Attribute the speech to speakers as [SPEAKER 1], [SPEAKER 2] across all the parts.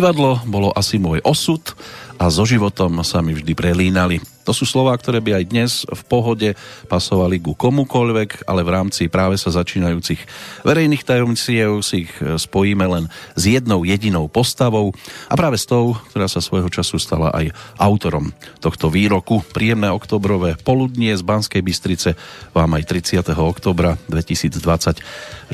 [SPEAKER 1] Divadlo bolo asi môj osud a so životom sa mi vždy prelínali. To sú slova, ktoré by aj dnes v pohode pasovali ku komukoľvek, ale v rámci práve sa začínajúcich verejných tajomciev si ich e, spojíme len s jednou jedinou postavou a práve s tou, ktorá sa svojho času stala aj autorom tohto výroku. Príjemné oktobrové poludnie z Banskej Bystrice vám aj 30. oktobra 2020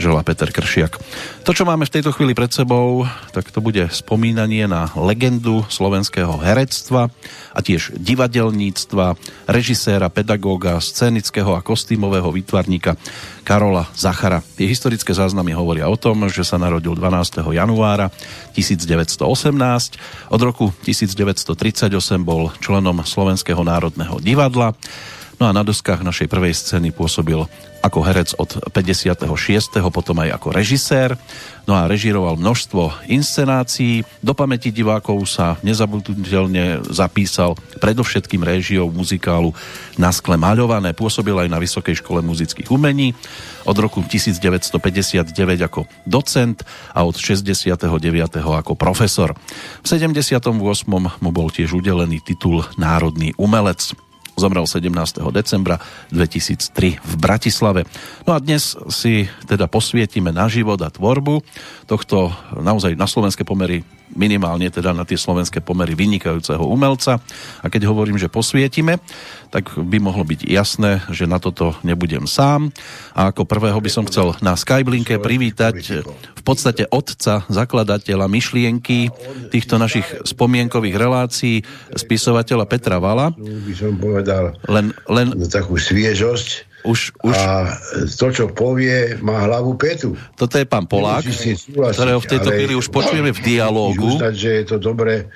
[SPEAKER 1] žela Peter Kršiak. To, čo máme v tejto chvíli pred sebou, tak to bude spomínanie na legendu slovenského herectva a tiež divadelníctva herectva, režiséra, pedagóga, scénického a kostýmového výtvarníka Karola Zachara. Tie historické záznamy hovoria o tom, že sa narodil 12. januára 1918. Od roku 1938 bol členom Slovenského národného divadla. No a na doskách našej prvej scény pôsobil ako herec od 56. potom aj ako režisér. No a režiroval množstvo inscenácií. Do pamäti divákov sa nezabudnutelne zapísal predovšetkým réžiou muzikálu Na skle maľované. Pôsobil aj na Vysokej škole muzických umení od roku 1959 ako docent a od 69. ako profesor. V 78. mu bol tiež udelený titul Národný umelec. Zomrel 17. decembra 2003 v Bratislave. No a dnes si teda posvietime na život a tvorbu tohto naozaj na slovenské pomery minimálne teda na tie slovenské pomery vynikajúceho umelca. A keď hovorím, že posvietime, tak by mohlo byť jasné, že na toto nebudem sám. A ako prvého by som chcel na Skyblinke privítať v podstate otca, zakladateľa myšlienky týchto našich spomienkových relácií, spisovateľa Petra Vala.
[SPEAKER 2] By som povedal
[SPEAKER 1] len, len...
[SPEAKER 2] takú sviežosť
[SPEAKER 1] už, už...
[SPEAKER 2] A to, čo povie, má hlavu petu.
[SPEAKER 1] Toto je pán Polák, ktorého v tejto chvíli už počujeme v dialógu.
[SPEAKER 2] Ústať, že je to dobre,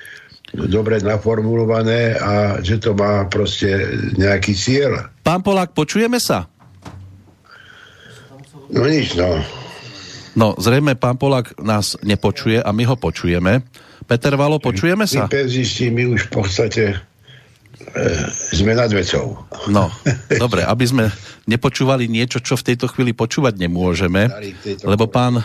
[SPEAKER 2] dobre naformulované a že to má proste nejaký cieľ.
[SPEAKER 1] Pán Polák, počujeme sa?
[SPEAKER 2] No nič, no.
[SPEAKER 1] No, zrejme pán Polák nás nepočuje a my ho počujeme. Peter Valo, počujeme sa?
[SPEAKER 2] My penzisti, my už v podstate e, sme nad vecou.
[SPEAKER 1] No, dobre, aby sme nepočúvali niečo, čo v tejto chvíli počúvať nemôžeme, lebo pán, e,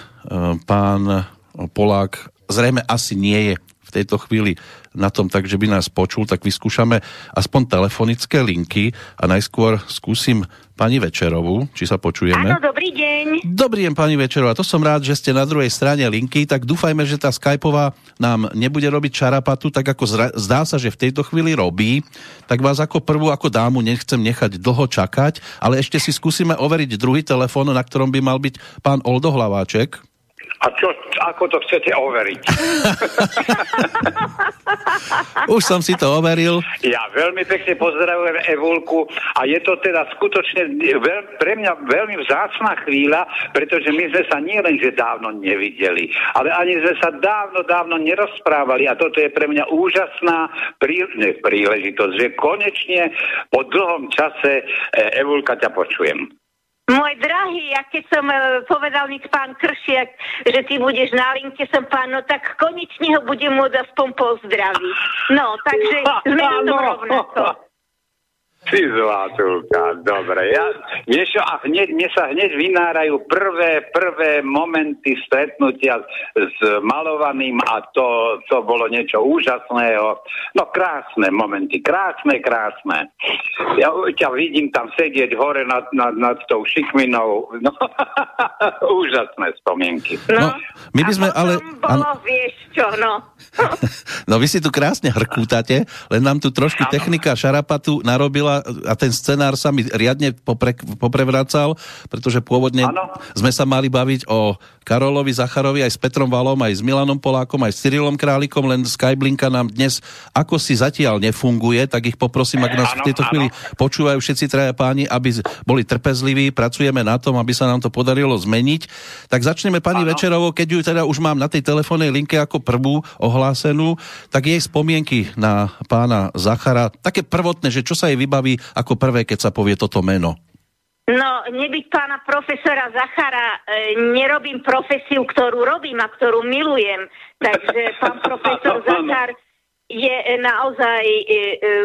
[SPEAKER 1] pán Polák zrejme asi nie je v tejto chvíli na tom tak, že by nás počul, tak vyskúšame aspoň telefonické linky a najskôr skúsim pani Večerovú, či sa počujeme.
[SPEAKER 3] Áno, dobrý deň.
[SPEAKER 1] Dobrý deň, pani Večerová, to som rád, že ste na druhej strane linky, tak dúfajme, že tá Skypová nám nebude robiť čarapatu, tak ako zdá sa, že v tejto chvíli robí, tak vás ako prvú, ako dámu nechcem nechať dlho čakať, ale ešte si skúsime overiť druhý telefón, na ktorom by mal byť pán Oldo Hlaváček.
[SPEAKER 4] A čo, ako to chcete overiť?
[SPEAKER 1] Už som si to overil.
[SPEAKER 4] Ja veľmi pekne pozdravujem Evulku a je to teda skutočne veľ, pre mňa veľmi vzácná chvíľa, pretože my sme sa nie len, že dávno nevideli, ale ani sme sa dávno, dávno nerozprávali a toto je pre mňa úžasná prí, ne, príležitosť, že konečne po dlhom čase e, Evulka ťa počujem.
[SPEAKER 3] Môj drahý, ja keď som e, povedal mi pán Kršiak, že ty budeš na linke, som pán, no tak konečne ho budem môcť aspoň pozdraviť. No, takže sme na tom rovnako.
[SPEAKER 4] Ty zlatúka, dobre. Ja, vieš čo, a hneď, mne sa hneď vynárajú prvé, prvé momenty stretnutia s malovaným a to, to bolo niečo úžasného. No krásne momenty, krásne, krásne. Ja ťa vidím tam sedieť hore nad, nad, nad tou šikminou. No, úžasné spomienky.
[SPEAKER 3] No, no my by sme ale... Bolo, ano... vieš čo, no.
[SPEAKER 1] no vy si tu krásne hrkútate, len nám tu trošku ano. technika šarapatu narobila a ten scenár sa mi riadne popre, poprevracal, pretože pôvodne ano. sme sa mali baviť o Karolovi Zacharovi aj s Petrom Valom, aj s Milanom Polákom, aj s Cyrilom Králikom, len Skyblinka nám dnes ako si zatiaľ nefunguje, tak ich poprosím, ak nás ano, v tejto ano. chvíli počúvajú všetci traja páni, aby boli trpezliví, pracujeme na tom, aby sa nám to podarilo zmeniť. Tak začneme pani ano. Večerovo, keď ju teda už mám na tej telefónnej linke ako prvú ohlásenú, tak jej spomienky na pána Zachara, také prvotné, že čo sa jej vybaví zastaví ako prvé, keď sa povie toto meno?
[SPEAKER 3] No, nebyť pána profesora Zachara, e, nerobím profesiu, ktorú robím a ktorú milujem. Takže pán profesor Zachar je naozaj e, e,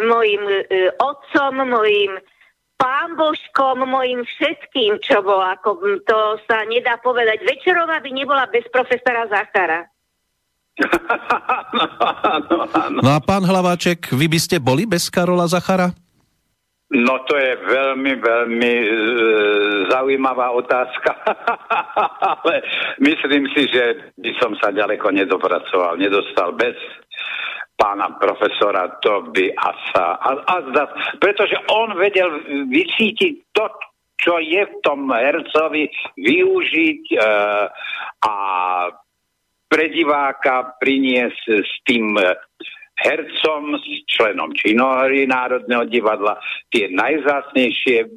[SPEAKER 3] mojim e, otcom, mojim pán Božkom, mojim všetkým, čo bolo. Ako, to sa nedá povedať. Večerová by nebola bez profesora Zachara.
[SPEAKER 1] no, no, no. no a pán Hlaváček, vy by ste boli bez Karola Zachara?
[SPEAKER 4] No to je veľmi, veľmi e, zaujímavá otázka, ale myslím si, že by som sa ďaleko nedopracoval, nedostal. Bez pána profesora, to by asa, a, a, a, pretože on vedel vycítiť to, čo je v tom hercovi, využiť e, a pre diváka priniesť s tým hercom, členom činohry Národného divadla tie najzácnejšie e,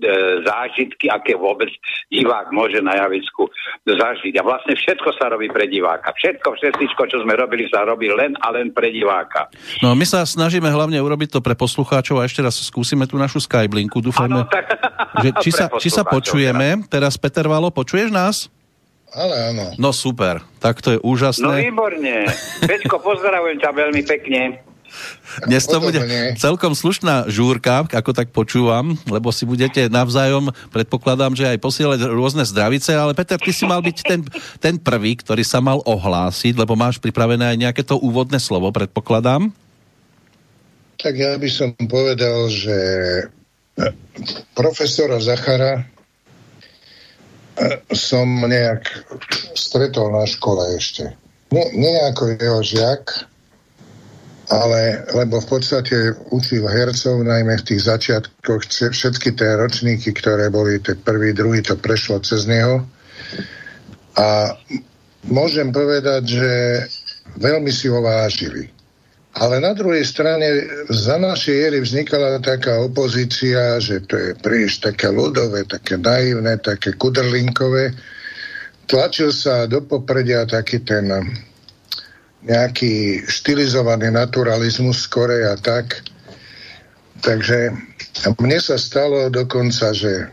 [SPEAKER 4] zážitky, aké vôbec divák môže na javisku zažiť. A vlastne všetko sa robí pre diváka. Všetko, všetko, čo sme robili, sa robí len a len pre diváka.
[SPEAKER 1] No my sa snažíme hlavne urobiť to pre poslucháčov a ešte raz skúsime tú našu Skyblinku. Dúfajme, ano, tak... že či, sa, či sa počujeme. Teraz Peter Valo, počuješ nás?
[SPEAKER 5] Ale áno.
[SPEAKER 1] No super, tak to je úžasné. No
[SPEAKER 4] výborne. Peťko, pozdravujem ťa veľmi pekne.
[SPEAKER 1] Dnes to bude celkom slušná žúrka, ako tak počúvam, lebo si budete navzájom, predpokladám, že aj posielať rôzne zdravice, ale Peter, ty si mal byť ten, ten prvý, ktorý sa mal ohlásiť, lebo máš pripravené aj nejaké to úvodné slovo, predpokladám.
[SPEAKER 5] Tak ja by som povedal, že profesora Zachara som nejak stretol na škole ešte. Nie, nie ako jeho žiak, ale lebo v podstate učil hercov, najmä v tých začiatkoch, všetky tie ročníky, ktoré boli, tie prvý, druhý, to prešlo cez neho. A môžem povedať, že veľmi si ho vážili. Ale na druhej strane za našej éry vznikala taká opozícia, že to je príliš také ľudové, také naivné, také kudrlinkové. Tlačil sa do popredia taký ten nejaký štilizovaný naturalizmus skore a tak. Takže mne sa stalo dokonca, že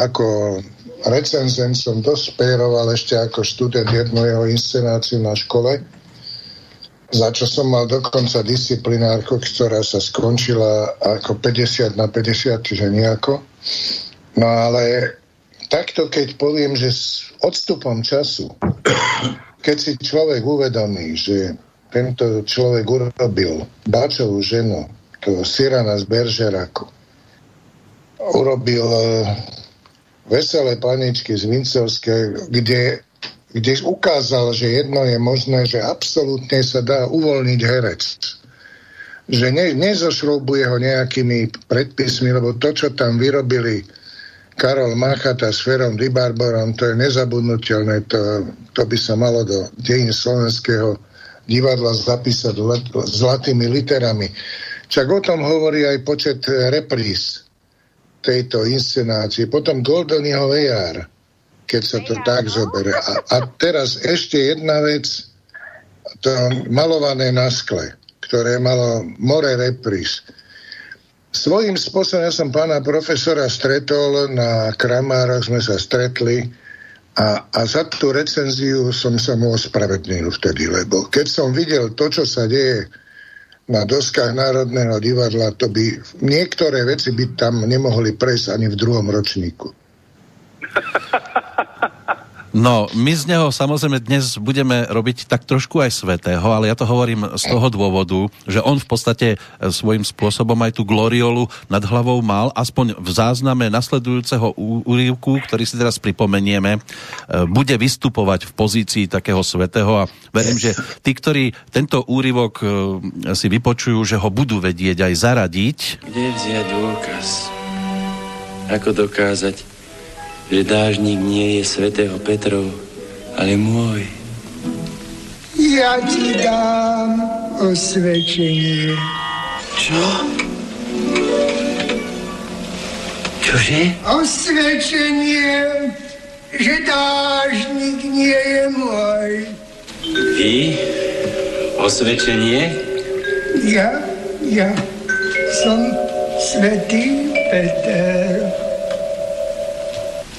[SPEAKER 5] ako recenzent som dospéroval ešte ako študent jednu jeho inscenáciu na škole za čo som mal dokonca disciplinárku, ktorá sa skončila ako 50 na 50, čiže nejako. No ale takto, keď poviem, že s odstupom času, keď si človek uvedomí, že tento človek urobil Báčovú ženu, to Sirana z Beržeraku, urobil eh, Veselé paničky z Vincovského, kde kde ukázal, že jedno je možné, že absolútne sa dá uvoľniť herec. Že ne, nezošroubuje ho nejakými predpismi, lebo to, čo tam vyrobili Karol Machata s Ferom Dybarborom, to je nezabudnutelné, to, to by sa malo do dejín slovenského divadla zapísať zlatými literami. Čak o tom hovorí aj počet repríz tejto inscenácie. Potom Goldonyho VR keď sa to tak zoberie. A, a teraz ešte jedna vec, to malované na skle, ktoré malo more repríz. Svojím spôsobom ja som pána profesora stretol, na Kramároch sme sa stretli a, a za tú recenziu som sa mu ospravedlnil vtedy, lebo keď som videl to, čo sa deje na doskách Národného divadla, to by niektoré veci by tam nemohli prejsť ani v druhom ročníku.
[SPEAKER 1] No, my z neho samozrejme dnes budeme robiť tak trošku aj svetého, ale ja to hovorím z toho dôvodu, že on v podstate e, svojím spôsobom aj tú gloriolu nad hlavou mal, aspoň v zázname nasledujúceho úrivku, ktorý si teraz pripomenieme, e, bude vystupovať v pozícii takého svetého a verím, že tí, ktorí tento úrivok e, si vypočujú, že ho budú vedieť aj zaradiť.
[SPEAKER 6] Kde vziať dôkaz? Ako dokázať, že dážnik nie je svätého Petrov, ale môj.
[SPEAKER 7] Ja ti dám osvedčenie.
[SPEAKER 6] Čo? Čože?
[SPEAKER 7] Osvedčenie, že dážnik nie je môj.
[SPEAKER 6] Vy? Osvedčenie?
[SPEAKER 7] Ja, ja som svätý Peter.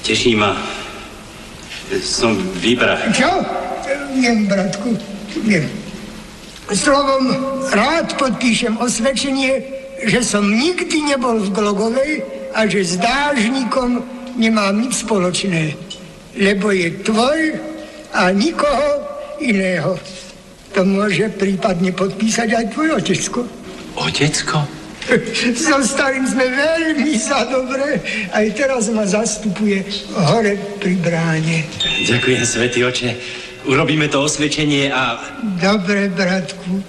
[SPEAKER 6] Teší ma. Som výbrah.
[SPEAKER 7] Čo? Viem, bratku, viem. Slovom rád podpíšem osvedčenie, že som nikdy nebol v Glogovej a že s dážnikom nemám nič spoločné, lebo je tvoj a nikoho iného. to môže prípadne podpísať aj tvoj otecko.
[SPEAKER 6] Otecko?
[SPEAKER 7] So starým sme veľmi za dobre. Aj teraz ma zastupuje hore pri bráne.
[SPEAKER 6] Ďakujem, svätý oče. Urobíme to osvedčenie a...
[SPEAKER 7] Dobre, bratku.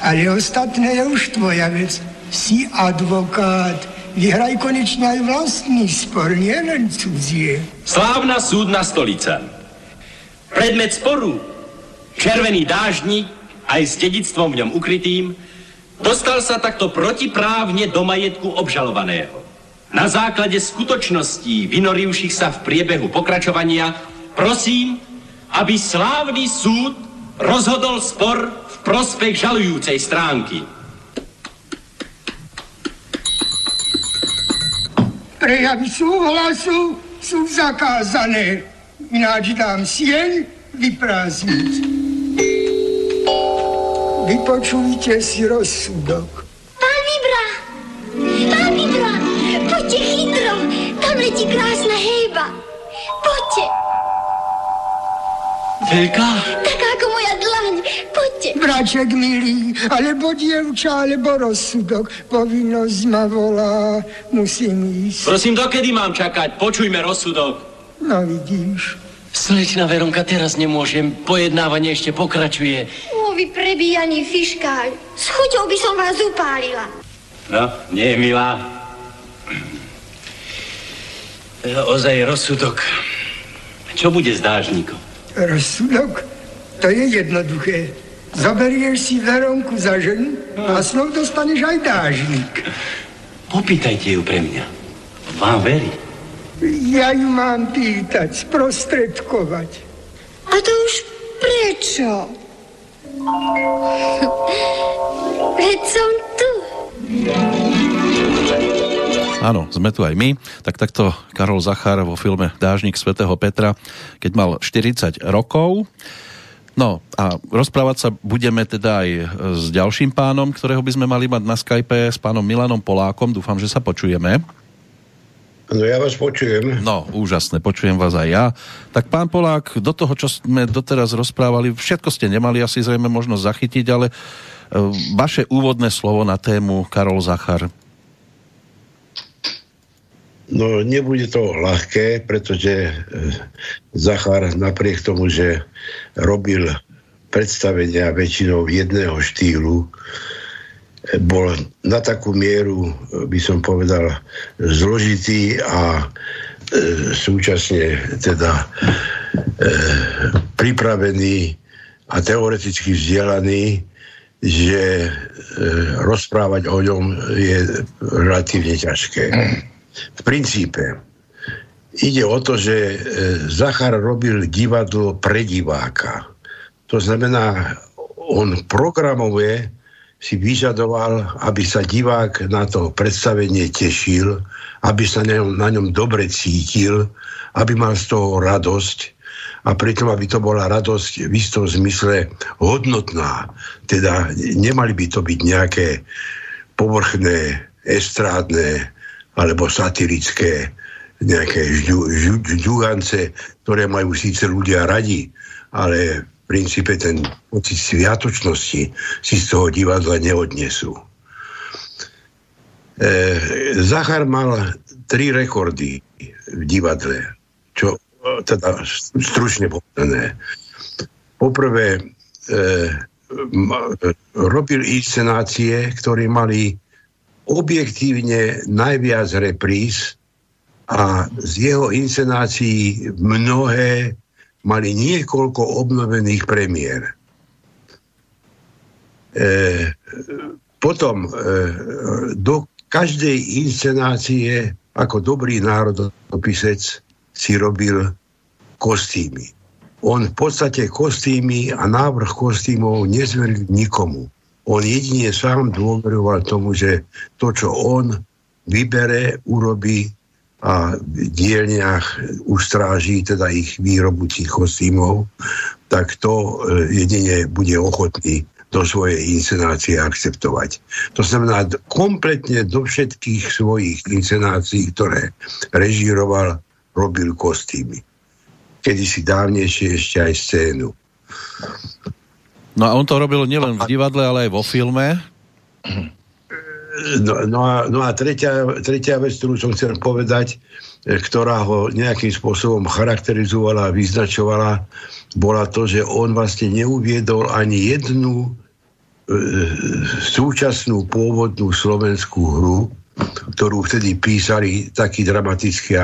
[SPEAKER 7] Ale ostatné je už tvoja vec. Si advokát. Vyhraj konečne aj vlastný spor, nie len cudzie.
[SPEAKER 6] Slávna súdna stolica. Predmet sporu, červený dážnik, aj s dedictvom v ňom ukrytým, dostal sa takto protiprávne do majetku obžalovaného. Na základe skutočností, vynorivších sa v priebehu pokračovania, prosím, aby slávny súd rozhodol spor v prospech žalujúcej stránky.
[SPEAKER 7] Prejavy súhlasu sú zakázané. Ináč dám sieň vyprázdniť. Vypočujte si rozsudok.
[SPEAKER 8] Pán Vibra! Pán Vibra! Poďte chytro! Tam letí krásna hejba. Poďte!
[SPEAKER 6] Veľká?
[SPEAKER 8] Taká ako moja dlaň. Poďte!
[SPEAKER 7] Braček milý, alebo dievča, alebo rozsudok. Povinnosť ma volá, musím ísť.
[SPEAKER 6] Prosím, dokedy mám čakať? Počujme rozsudok.
[SPEAKER 7] No vidíš.
[SPEAKER 6] Slečna Veronka, teraz nemôžem. Pojednávanie ešte pokračuje.
[SPEAKER 8] Vy prebíjaný fiškál. S chuťou by som vás upálila.
[SPEAKER 6] No, nie, milá. Ozaj rozsudok. Čo bude s dážnikom?
[SPEAKER 7] Rozsudok? To je jednoduché. Zoberieš si Veronku za ženu a snov dostaneš aj dážnik.
[SPEAKER 6] Popýtajte ju pre mňa. Vám verí.
[SPEAKER 7] Ja ju mám pýtať, sprostredkovať.
[SPEAKER 8] A to už prečo? Veď som tu.
[SPEAKER 1] Áno, sme tu aj my. Tak takto Karol Zachar vo filme Dážnik svätého Petra, keď mal 40 rokov. No a rozprávať sa budeme teda aj s ďalším pánom, ktorého by sme mali mať na Skype, s pánom Milanom Polákom. Dúfam, že sa počujeme.
[SPEAKER 2] No ja vás počujem.
[SPEAKER 1] No, úžasné, počujem vás aj ja. Tak pán Polák, do toho, čo sme doteraz rozprávali, všetko ste nemali asi zrejme možnosť zachytiť, ale e, vaše úvodné slovo na tému Karol Zachar.
[SPEAKER 2] No nebude to ľahké, pretože e, Zachar napriek tomu, že robil predstavenia väčšinou jedného štýlu, bol na takú mieru, e, by som povedal, zložitý a súčasne teda pripravený a teoreticky vzdelaný, že rozprávať o ňom je relatívne ťažké. V princípe ide o to, že e, Zachar robil divadlo pre diváka. To znamená, on programové si vyžadoval, aby sa divák na to predstavenie tešil, aby sa na ňom, na ňom dobre cítil, aby mal z toho radosť a pritom, aby to bola radosť v istom zmysle hodnotná. Teda nemali by to byť nejaké povrchné, estrádne alebo satirické nejaké žďugance, ktoré majú síce ľudia radi, ale princípe ten pocit sviatočnosti si z toho divadla neodnesú. E, Zachar mal tri rekordy v divadle, čo teda stručne povedané. Poprvé, e, ma, robil inscenácie, ktoré mali objektívne najviac repríz a z jeho inscenácií mnohé mali niekoľko obnovených premiér. E, potom e, do každej inscenácie ako dobrý národopisec si robil kostýmy. On v podstate kostýmy a návrh kostýmov nezveril nikomu. On jedine sám dôveroval tomu, že to, čo on vybere, urobí a v dielniach ustráží teda ich výrobu tých kostýmov, tak to e, jedine bude ochotný do svojej inscenácie akceptovať. To znamená, kompletne do všetkých svojich inscenácií, ktoré režíroval, robil kostýmy. Kedy si dávnejšie ešte aj scénu.
[SPEAKER 1] No a on to robil nielen v divadle, ale aj vo filme.
[SPEAKER 2] No, no, a, no a tretia, tretia vec, ktorú som chcel povedať, e, ktorá ho nejakým spôsobom charakterizovala a vyznačovala, bola to, že on vlastne neuviedol ani jednu e, súčasnú pôvodnú slovenskú hru, ktorú vtedy písali takí dramatickí,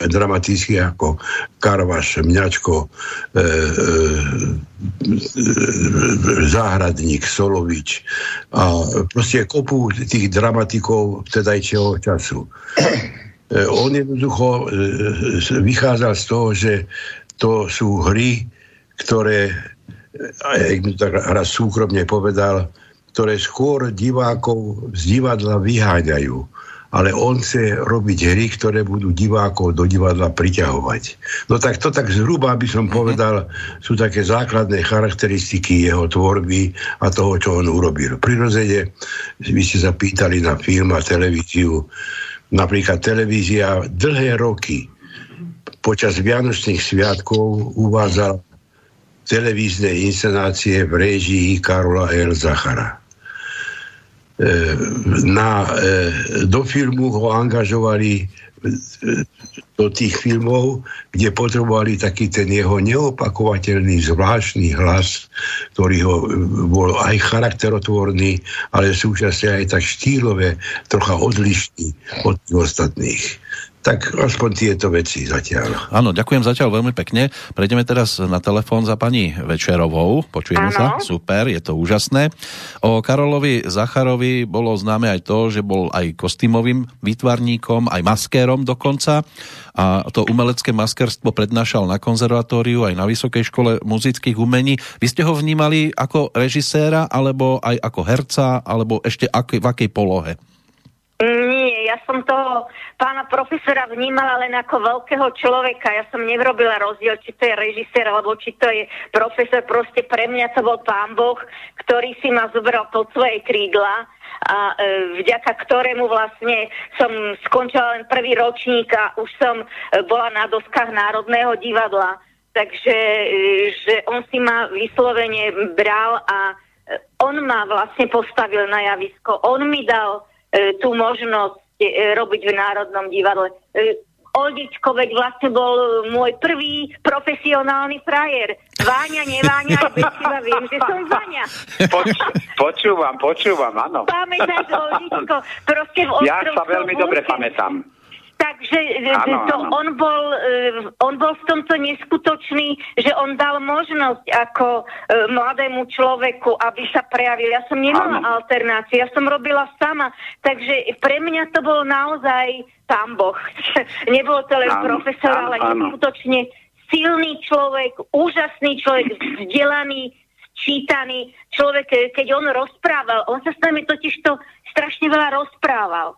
[SPEAKER 2] dramatickí ako Karvaš, Mňačko, e, e, Záhradník, Solovič a proste kopu tých dramatikov vtedajšieho času. E, on jednoducho e, vychádzal z toho, že to sú hry, ktoré, jak mi tak raz súkromne povedal, ktoré skôr divákov z divadla vyháňajú ale on chce robiť hry, ktoré budú divákov do divadla priťahovať. No tak to tak zhruba by som mhm. povedal, sú také základné charakteristiky jeho tvorby a toho, čo on urobil. Prirodzene, vy ste sa pýtali na film a televíziu. Napríklad televízia dlhé roky počas Vianočných sviatkov uvádzala televízne inscenácie v réžii Karola L. Zachara na, e, do filmu ho angažovali e, do tých filmov, kde potrebovali taký ten jeho neopakovateľný zvláštny hlas, ktorý ho bol aj charakterotvorný, ale súčasne aj tak štýlové, trocha odlišný od tých ostatných. Tak aspoň tieto veci zatiaľ.
[SPEAKER 1] Áno, ďakujem zatiaľ veľmi pekne. Prejdeme teraz na telefón za pani Večerovou. Počujeme sa? Super, je to úžasné. O Karolovi Zacharovi bolo známe aj to, že bol aj kostýmovým výtvarníkom, aj maskérom dokonca. A to umelecké maskerstvo prednášal na konzervatóriu aj na Vysokej škole muzických umení. Vy ste ho vnímali ako režiséra, alebo aj ako herca, alebo ešte ak, v akej polohe?
[SPEAKER 3] Nie, ja som toho pána profesora vnímala len ako veľkého človeka. Ja som nevrobila rozdiel, či to je režisér, alebo či to je profesor. Proste pre mňa to bol pán Boh, ktorý si ma zobral pod svoje krídla a e, vďaka ktorému vlastne som skončila len prvý ročník a už som e, bola na doskách Národného divadla. Takže e, že on si ma vyslovene bral a e, on ma vlastne postavil na javisko. On mi dal tú možnosť e, robiť v Národnom divadle. E, Oldičko, veď vlastne bol môj prvý profesionálny frajer. Váňa, neváňa, aj bez teba viem, že som Váňa.
[SPEAKER 4] Poč, počúvam, počúvam, áno.
[SPEAKER 3] Pamätáš, Oldičko, proste v
[SPEAKER 4] Ja sa veľmi dobre pamätám.
[SPEAKER 3] Takže ano, to ano. On, bol, uh, on bol v tomto neskutočný, že on dal možnosť ako mladému človeku, aby sa prejavil. Ja som nemala ano. alternáciu, ja som robila sama. Takže pre mňa to bol naozaj pán Boh. Nebolo to len ano, profesor, ano, ale ano. neskutočne silný človek, úžasný človek, vzdelaný, čítaný človek, keď on rozprával, on sa s nami totiž to strašne veľa rozprával.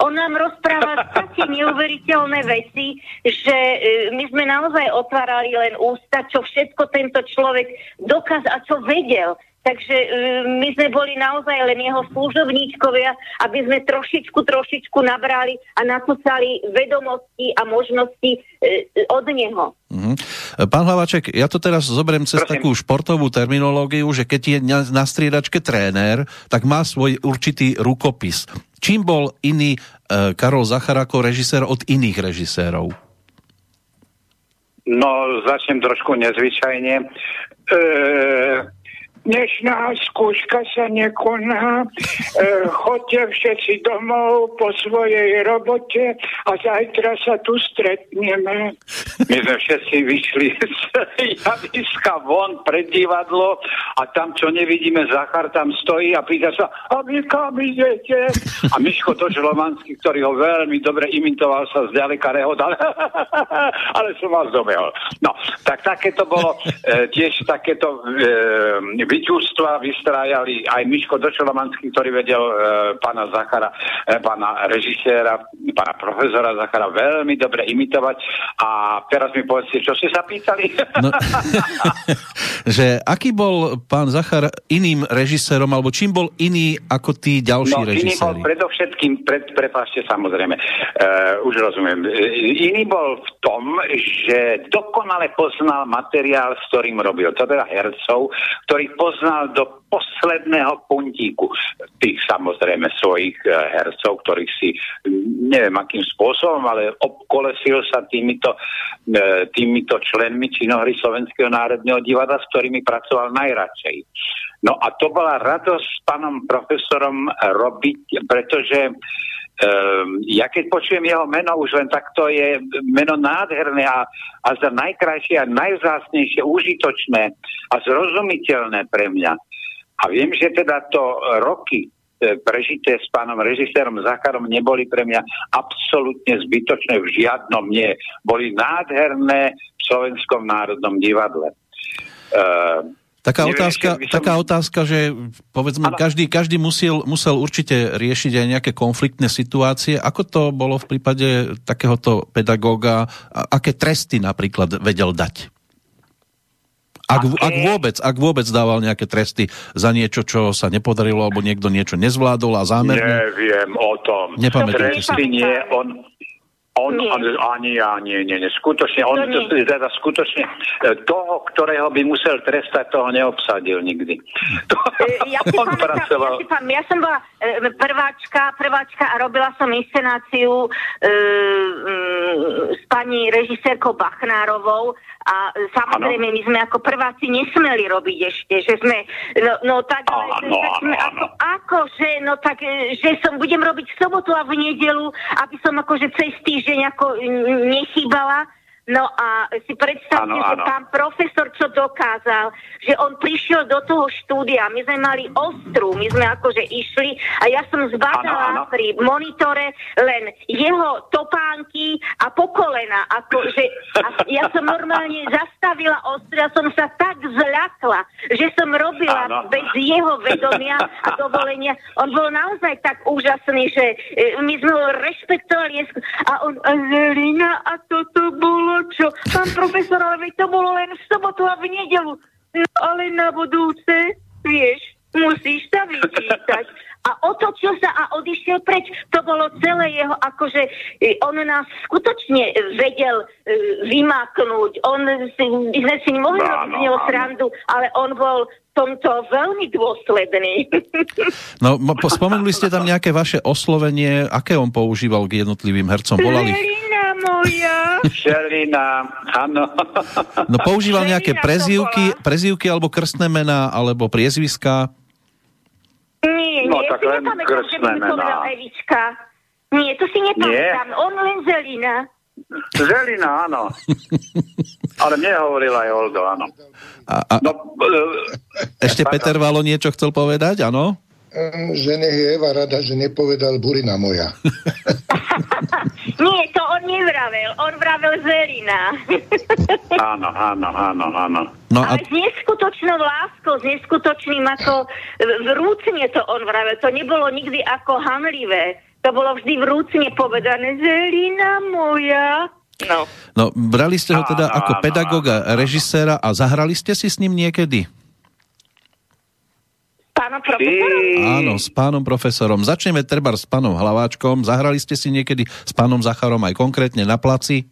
[SPEAKER 3] On nám rozpráva také neuveriteľné veci, že e, my sme naozaj otvárali len ústa, čo všetko tento človek dokázal a čo vedel. Takže e, my sme boli naozaj len jeho služobníčkovia, aby sme trošičku, trošičku nabrali a nasúcali vedomosti a možnosti e, od neho. Mm-hmm.
[SPEAKER 1] Pán Hlavaček, ja to teraz zoberiem cez Prosím. takú športovú terminológiu, že keď je na striedačke tréner, tak má svoj určitý rukopis. Čím bol iný e, Karol Zachar ako režisér od iných režisérov?
[SPEAKER 4] No, začnem trošku nezvyčajne. E,
[SPEAKER 9] dnešná skúška sa nekoná. E, chodte všetci domov po svojej robote a zajtra sa tu stretneme.
[SPEAKER 4] My sme všetci vyšli z javiska von pred divadlo a tam, čo nevidíme, Zachar tam stojí a pýta sa, a vy kam idete? A Miško Tožlomanský, ktorý ho veľmi dobre imitoval, sa zďaleka rehodal. Ale som vás dobehol. No, tak takéto bolo e, tiež takéto e, vyťústva vystrájali aj Miško Dočolomanský, ktorý vedel e, pána Zachara, e, pána režiséra, pána profesora Zachara veľmi dobre imitovať a teraz mi povedzte, čo ste sa pýtali? No,
[SPEAKER 1] že aký bol pán Zachar iným režisérom, alebo čím bol iný ako tí ďalší no, režiséri?
[SPEAKER 4] iný bol predovšetkým, pred, prepášte samozrejme, uh, už rozumiem, iný bol v tom, že dokonale poznal materiál, s ktorým robil, to teda hercov, ktorých poznal do posledného puntíku tých samozrejme svojich uh, hercov, ktorých si neviem akým spôsobom, ale obkolesil sa týmito, uh, týmito členmi činohry Slovenského národného divadla, s ktorými pracoval najradšej. No a to bola radosť s pánom profesorom robiť, pretože um, ja keď počujem jeho meno, už len takto je meno nádherné a, a za najkrajšie a najvzácnejšie, užitočné a zrozumiteľné pre mňa. A viem, že teda to roky e, prežité s pánom režisérom Zacharom neboli pre mňa absolútne zbytočné v žiadnom nie. Boli nádherné v Slovenskom národnom divadle.
[SPEAKER 1] Uh, Taká, Neviem, otázka, som... taká otázka, že povedzme, každý, každý musel, musel určite riešiť aj nejaké konfliktné situácie. Ako to bolo v prípade takéhoto pedagóga? Aké tresty napríklad vedel dať? Ak, ak, vôbec, ak vôbec dával nejaké tresty za niečo, čo sa nepodarilo, alebo niekto niečo nezvládol a zámerne?
[SPEAKER 4] Neviem o tom.
[SPEAKER 1] Nepamätáte
[SPEAKER 4] si? Nie, on, on, nie. On, ani ja, nie, nie, nie. Skutočne, on to nie. teda skutočne e, toho, ktorého by musel trestať, toho neobsadil nikdy. To,
[SPEAKER 3] e, ja, si on pamätám, pracoval... ja, si pam, ja som bola e, prváčka, prváčka a robila som inscenáciu e, s pani režisérkou Bachnárovou a samozrejme, ano. my sme ako prváci nesmeli robiť ešte, že sme, no, no tak, ano, tak sme ano, ako, ako, že, no tak, že som budem robiť v sobotu a v nedelu, aby som akože cez týždeň ako nechýbala, No a si predstavte, ano, že ano. pán profesor čo dokázal, že on prišiel do toho štúdia, my sme mali ostru, my sme akože išli a ja som zbadala pri monitore len jeho topánky a pokolena, akože a ja som normálne zastavila ostru, ja som sa tak zľakla, že som robila ano. bez jeho vedomia a dovolenia. On bol naozaj tak úžasný, že e, my sme ho rešpektovali a on, Zelina, a toto bolo čo? Pán profesor, ale to bolo len v sobotu a v nedelu. No ale na budúce, vieš, musíš sa vyčítať. A otočil sa a odišiel preč. To bolo celé jeho, akože e, on nás skutočne vedel e, vymaknúť. On si, my sme si mohli robiť z neho srandu, ale on bol tomto veľmi dôsledný.
[SPEAKER 1] No, spomenuli ste tam nejaké vaše oslovenie, aké on používal k jednotlivým hercom?
[SPEAKER 3] Volali... Želina moja.
[SPEAKER 4] Želina, áno.
[SPEAKER 1] No používal nejaké prezývky, prezývky alebo krstné mená, alebo priezviska?
[SPEAKER 3] Nie, no, nie, tak si len krstné mená. Evička. Nie, to si nepamätám. On len Zelina.
[SPEAKER 4] Zelina, áno. Ale mne hovoril aj Oldo, áno.
[SPEAKER 1] A, a, no, ešte Peter Valo niečo chcel povedať, áno?
[SPEAKER 5] Že nech je Eva rada, že nepovedal Burina moja.
[SPEAKER 3] Nie, to on nevravel, on vravel Zelina.
[SPEAKER 4] áno, áno, áno, áno.
[SPEAKER 3] No a... Ale s neskutočnou láskou, s neskutočným ako vrúcne to on vravel. To nebolo nikdy ako hamlivé. To bolo vždy vrúcne povedané. Zelina moja. No.
[SPEAKER 1] no, brali ste ho teda áno, ako áno, pedagoga, áno. režiséra a zahrali ste si s ním niekedy?
[SPEAKER 3] pánom profesorom?
[SPEAKER 1] Áno, s pánom profesorom. Začneme treba s pánom Hlaváčkom. Zahrali ste si niekedy s pánom Zacharom aj konkrétne na placi?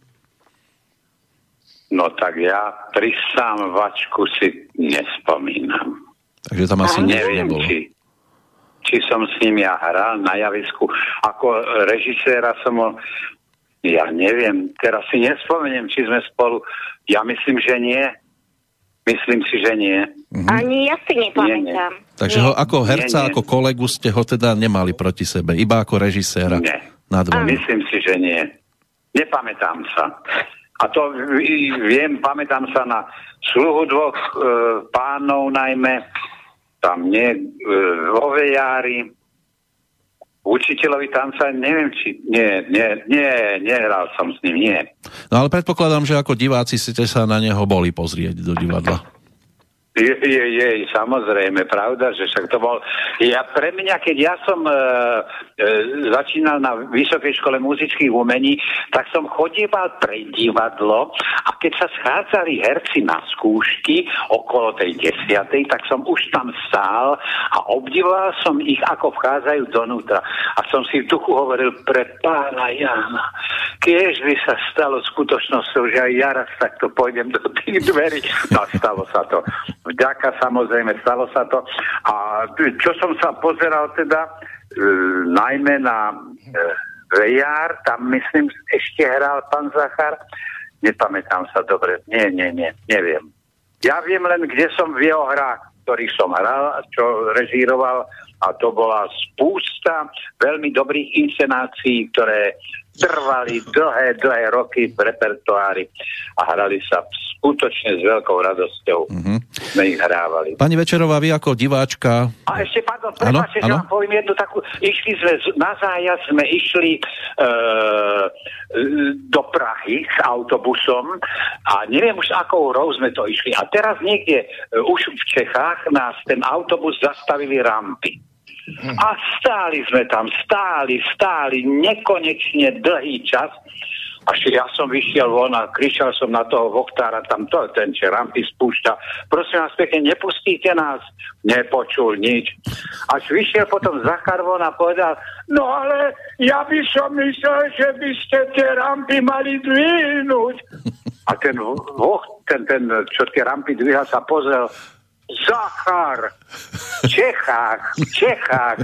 [SPEAKER 4] No tak ja pri sám vačku si nespomínam.
[SPEAKER 1] Takže tam asi
[SPEAKER 4] neviem, či, či som s ním ja hral na javisku. Ako režiséra som ho ja neviem, teraz si nespomeniem, či sme spolu. Ja myslím, že nie. Myslím si, že nie.
[SPEAKER 3] Mm-hmm. Ani ja si nepamätám. Nie,
[SPEAKER 1] nie. Takže ho ako herca, nie, nie. ako kolegu ste ho teda nemali proti sebe, iba ako režiséra.
[SPEAKER 4] Nie. Myslím si, že nie. Nepamätám sa. A to viem, pamätám sa na sluhu dvoch e, pánov najmä, tam nie, e, vo Vejári, učiteľovi tanca, neviem, či... Nie, nie, nie, nehral som s ním, nie.
[SPEAKER 1] No ale predpokladám, že ako diváci ste sa na neho boli pozrieť do divadla.
[SPEAKER 4] Je, je, je, samozrejme, pravda, že však to bol... Ja, pre mňa, keď ja som e, e, začínal na Vysokej škole muzických umení, tak som chodieval pre divadlo a keď sa schádzali herci na skúšky okolo tej desiatej, tak som už tam stál a obdivoval som ich, ako vchádzajú donútra. A som si v duchu hovoril pre pána Jana, keď by sa stalo skutočnosťou, že aj ja raz takto pôjdem do tých dverí. No, stalo sa to vďaka samozrejme, stalo sa to. A čo som sa pozeral teda, e, najmä na e, VR, tam myslím, ešte hral pán Zachar, nepamätám sa dobre, nie, nie, nie, neviem. Ja viem len, kde som v jeho hrách, ktorých som hral, čo režíroval, a to bola spústa veľmi dobrých inscenácií, ktoré trvali dlhé, dlhé roky v repertoári a hrali sa skutočne s veľkou radosťou. Mm-hmm. Sme ich hrávali.
[SPEAKER 1] Pani Večerová, vy ako diváčka...
[SPEAKER 4] A ešte, pardon, prepáčte, že vám poviem jednu takú... Išli sme, na zájazd sme išli e, do Prahy s autobusom a neviem už akou rou sme to išli. A teraz niekde e, už v Čechách nás ten autobus zastavili rampy. A stáli sme tam, stáli, stáli nekonečne dlhý čas. Až ja som vyšiel von a kričal som na toho voktára, tam to, ten čo rampy spúšťa. Prosím vás pekne, nepustíte nás. Nepočul nič. Až vyšiel potom Zachar von a povedal, no ale ja by som myslel, že by ste tie rampy mali dvihnúť. A ten, ten, ten, čo tie rampy dvíha, sa pozrel, Zachar, v Čechách, v Čechách,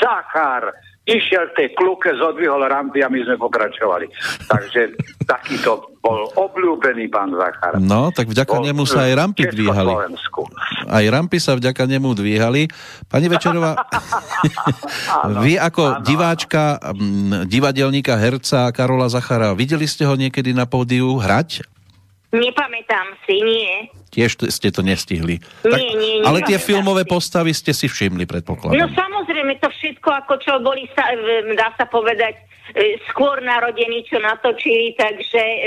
[SPEAKER 4] Zachar, išiel tej kluke, zodvihol rampy a my sme pokračovali. Takže takýto bol obľúbený pán Zachar.
[SPEAKER 1] No, tak vďaka bol nemu sa aj rampy dvíhali. Aj rampy sa vďaka nemu dvíhali. Pani Večerová, vy ako áno, diváčka, divadelníka, herca Karola Zachara, videli ste ho niekedy na pódiu hrať?
[SPEAKER 3] Nepamätám si, nie.
[SPEAKER 1] Tiež ste to nestihli.
[SPEAKER 3] Nie, tak, nie, nie.
[SPEAKER 1] Ale tie filmové si. postavy ste si všimli, predpokladám.
[SPEAKER 3] No samozrejme, to všetko, ako čo boli, sa, dá sa povedať, e, skôr narodení, čo natočili, takže e,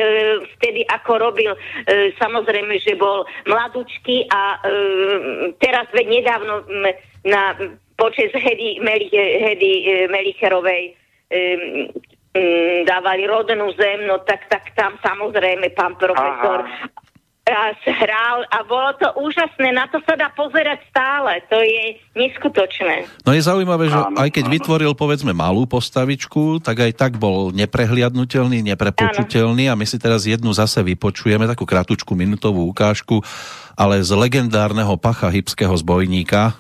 [SPEAKER 3] vtedy ako robil, e, samozrejme, že bol mladúčky a e, teraz veď nedávno m, na počas Hedy, Meli, Hedy e, Melicherovej e, Mm, dávali rodnú zem, no tak, tak tam samozrejme pán profesor Aha. hral a bolo to úžasné, na to sa dá pozerať stále, to je neskutočné.
[SPEAKER 1] No je zaujímavé, že áno, aj keď áno. vytvoril povedzme malú postavičku, tak aj tak bol neprehliadnutelný, neprepočuteľný áno. a my si teraz jednu zase vypočujeme, takú kratučku minutovú ukážku, ale z legendárneho pacha hybského zbojníka.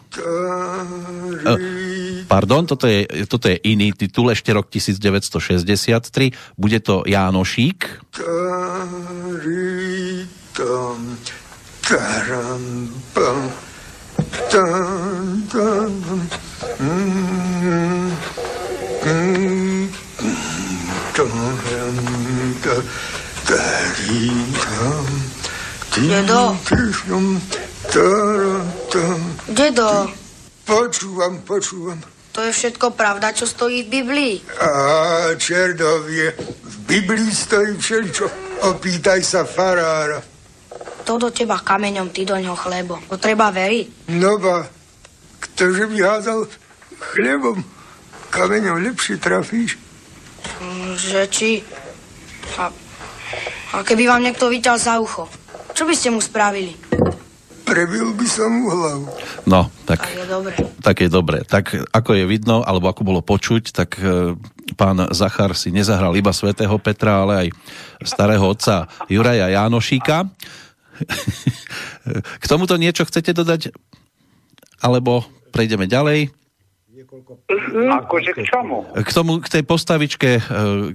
[SPEAKER 1] Ktorý Pardon, toto je, toto je iný titul, ešte rok 1963. Bude to Jánošík.
[SPEAKER 10] Dedo. Dedo.
[SPEAKER 5] Počúvam, počúvam.
[SPEAKER 10] To je všetko pravda, čo stojí v Biblii.
[SPEAKER 5] A čerdovie, v Biblii stojí všetko. Opýtaj sa farára.
[SPEAKER 10] To do teba kameňom, ty do ňoho chlebo. To treba veriť.
[SPEAKER 5] No ba, ktože by hádal chlebom, kameňom lepšie trafíš?
[SPEAKER 10] Že či... A, a keby vám niekto vyťal za ucho, čo by ste mu spravili?
[SPEAKER 5] Prebil by som mu hlavu.
[SPEAKER 1] No, tak,
[SPEAKER 10] tak je dobre.
[SPEAKER 1] Tak je dobre. Tak ako je vidno, alebo ako bolo počuť, tak e, pán Zachar si nezahral iba svätého Petra, ale aj starého otca Juraja Jánošíka. K tomuto niečo chcete dodať? Alebo prejdeme ďalej?
[SPEAKER 4] Akože k čomu?
[SPEAKER 1] K tomu, k tej postavičke, e,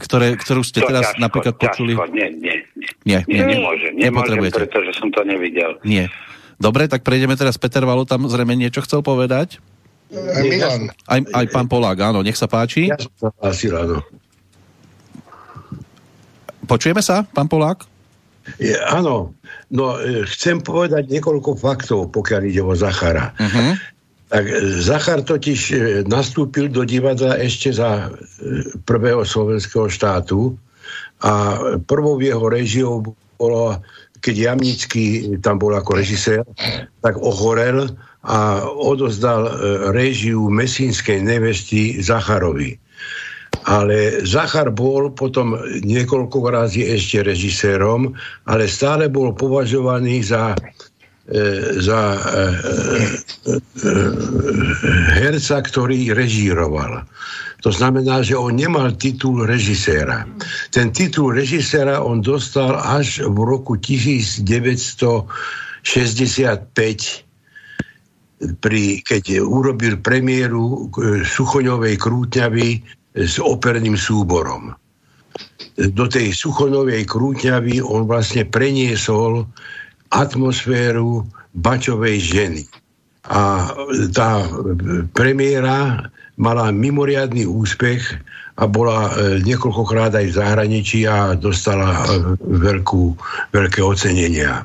[SPEAKER 1] ktoré, ktorú ste to teraz ťažko, napríklad počuli.
[SPEAKER 4] Ťažko. Nie, nie, nie.
[SPEAKER 1] Nie, nie, nie.
[SPEAKER 4] Nemôžem, nemôžem, pretože som to nevidel.
[SPEAKER 1] Nie. Dobre, tak prejdeme teraz. Peter Valo tam zrejme niečo chcel povedať.
[SPEAKER 5] Aj Milan.
[SPEAKER 1] Aj, aj pán Polák, áno, nech sa páči. Ja som
[SPEAKER 2] asi ráno.
[SPEAKER 1] Počujeme sa, pán Polák?
[SPEAKER 2] Je, áno, no e, chcem povedať niekoľko faktov, pokiaľ ide o Zachara. Uh-huh. Tak e, Zachar totiž e, nastúpil do divadla ešte za prvého slovenského štátu a prvou jeho režiou bolo, keď Jamnický tam bol ako režisér, tak ochorel a odozdal e, režiu mesínskej nevesti Zacharovi. Ale Zachar bol potom niekoľko razy ešte režisérom, ale stále bol považovaný za za e, herca, ktorý režíroval. To znamená, že on nemal titul režiséra. Ten titul režiséra on dostal až v roku 1965 pri, keď urobil premiéru Suchoňovej krúťavy s operným súborom. Do tej Suchoňovej krúťavy on vlastne preniesol atmosféru Bačovej ženy. A tá premiéra mala mimoriadný úspech a bola e, niekoľkokrát aj v zahraničí a dostala e, veľkú, veľké ocenenia.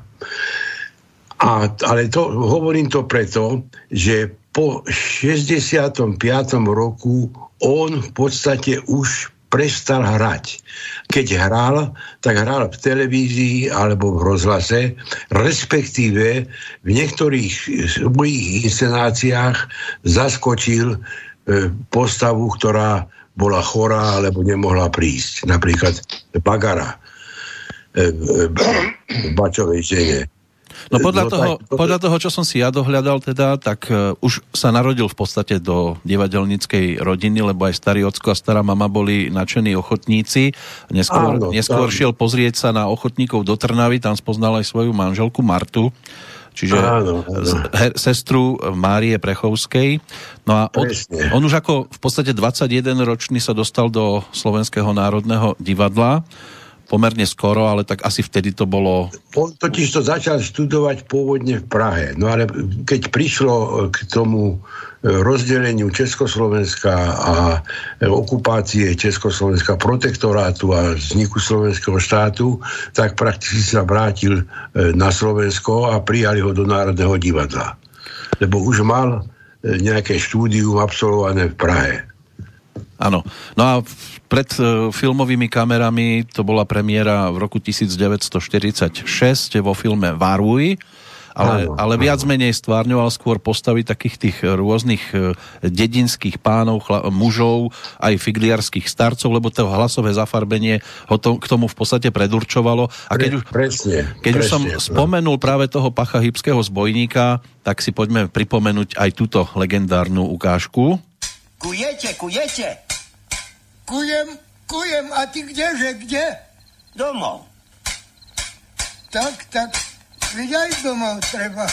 [SPEAKER 2] A, ale to, hovorím to preto, že po 65. roku on v podstate už prestal hrať. Keď hral, tak hral v televízii alebo v rozhlase, respektíve v niektorých svojich inscenáciách zaskočil e, postavu, ktorá bola chorá alebo nemohla prísť. Napríklad Bagara e, v Bačovej žene.
[SPEAKER 1] No podľa, no, toho, tak, podľa toho, čo som si ja dohľadal teda, tak uh, už sa narodil v podstate do divadelníckej rodiny, lebo aj starý ocko a stará mama boli nadšení ochotníci. Neskôr, áno, neskôr áno. šiel pozrieť sa na ochotníkov do Trnavy, tam spoznal aj svoju manželku Martu čiže áno, áno. Her, sestru Márie Prechovskej. No a od, on už ako v podstate 21 ročný sa dostal do Slovenského národného divadla pomerne skoro, ale tak asi vtedy to bolo...
[SPEAKER 2] On totiž to začal študovať pôvodne v Prahe. No ale keď prišlo e, k tomu e, rozdeleniu Československa a e, okupácie Československa, protektorátu a vzniku slovenského štátu, tak prakticky sa vrátil na Slovensko a prijali ho do Národného divadla. Lebo už mal nejaké štúdium absolvované v Prahe.
[SPEAKER 1] Áno. No a pred uh, filmovými kamerami to bola premiéra v roku 1946 vo filme Varuj, ale, áno, ale viac áno. menej stvárňoval skôr postavy takých tých rôznych uh, dedinských pánov, chla, mužov, aj figliarských starcov, lebo to hlasové zafarbenie ho to, k tomu v podstate predurčovalo. A keď už,
[SPEAKER 2] presne,
[SPEAKER 1] keď
[SPEAKER 2] presne,
[SPEAKER 1] už som no. spomenul práve toho pacha hybského zbojníka, tak si poďme pripomenúť aj túto legendárnu ukážku.
[SPEAKER 11] Kujete, kujete.
[SPEAKER 7] Kujem, kujem, a ty kdeže, kde?
[SPEAKER 11] Domov.
[SPEAKER 7] Tak, tak, veď aj domov treba.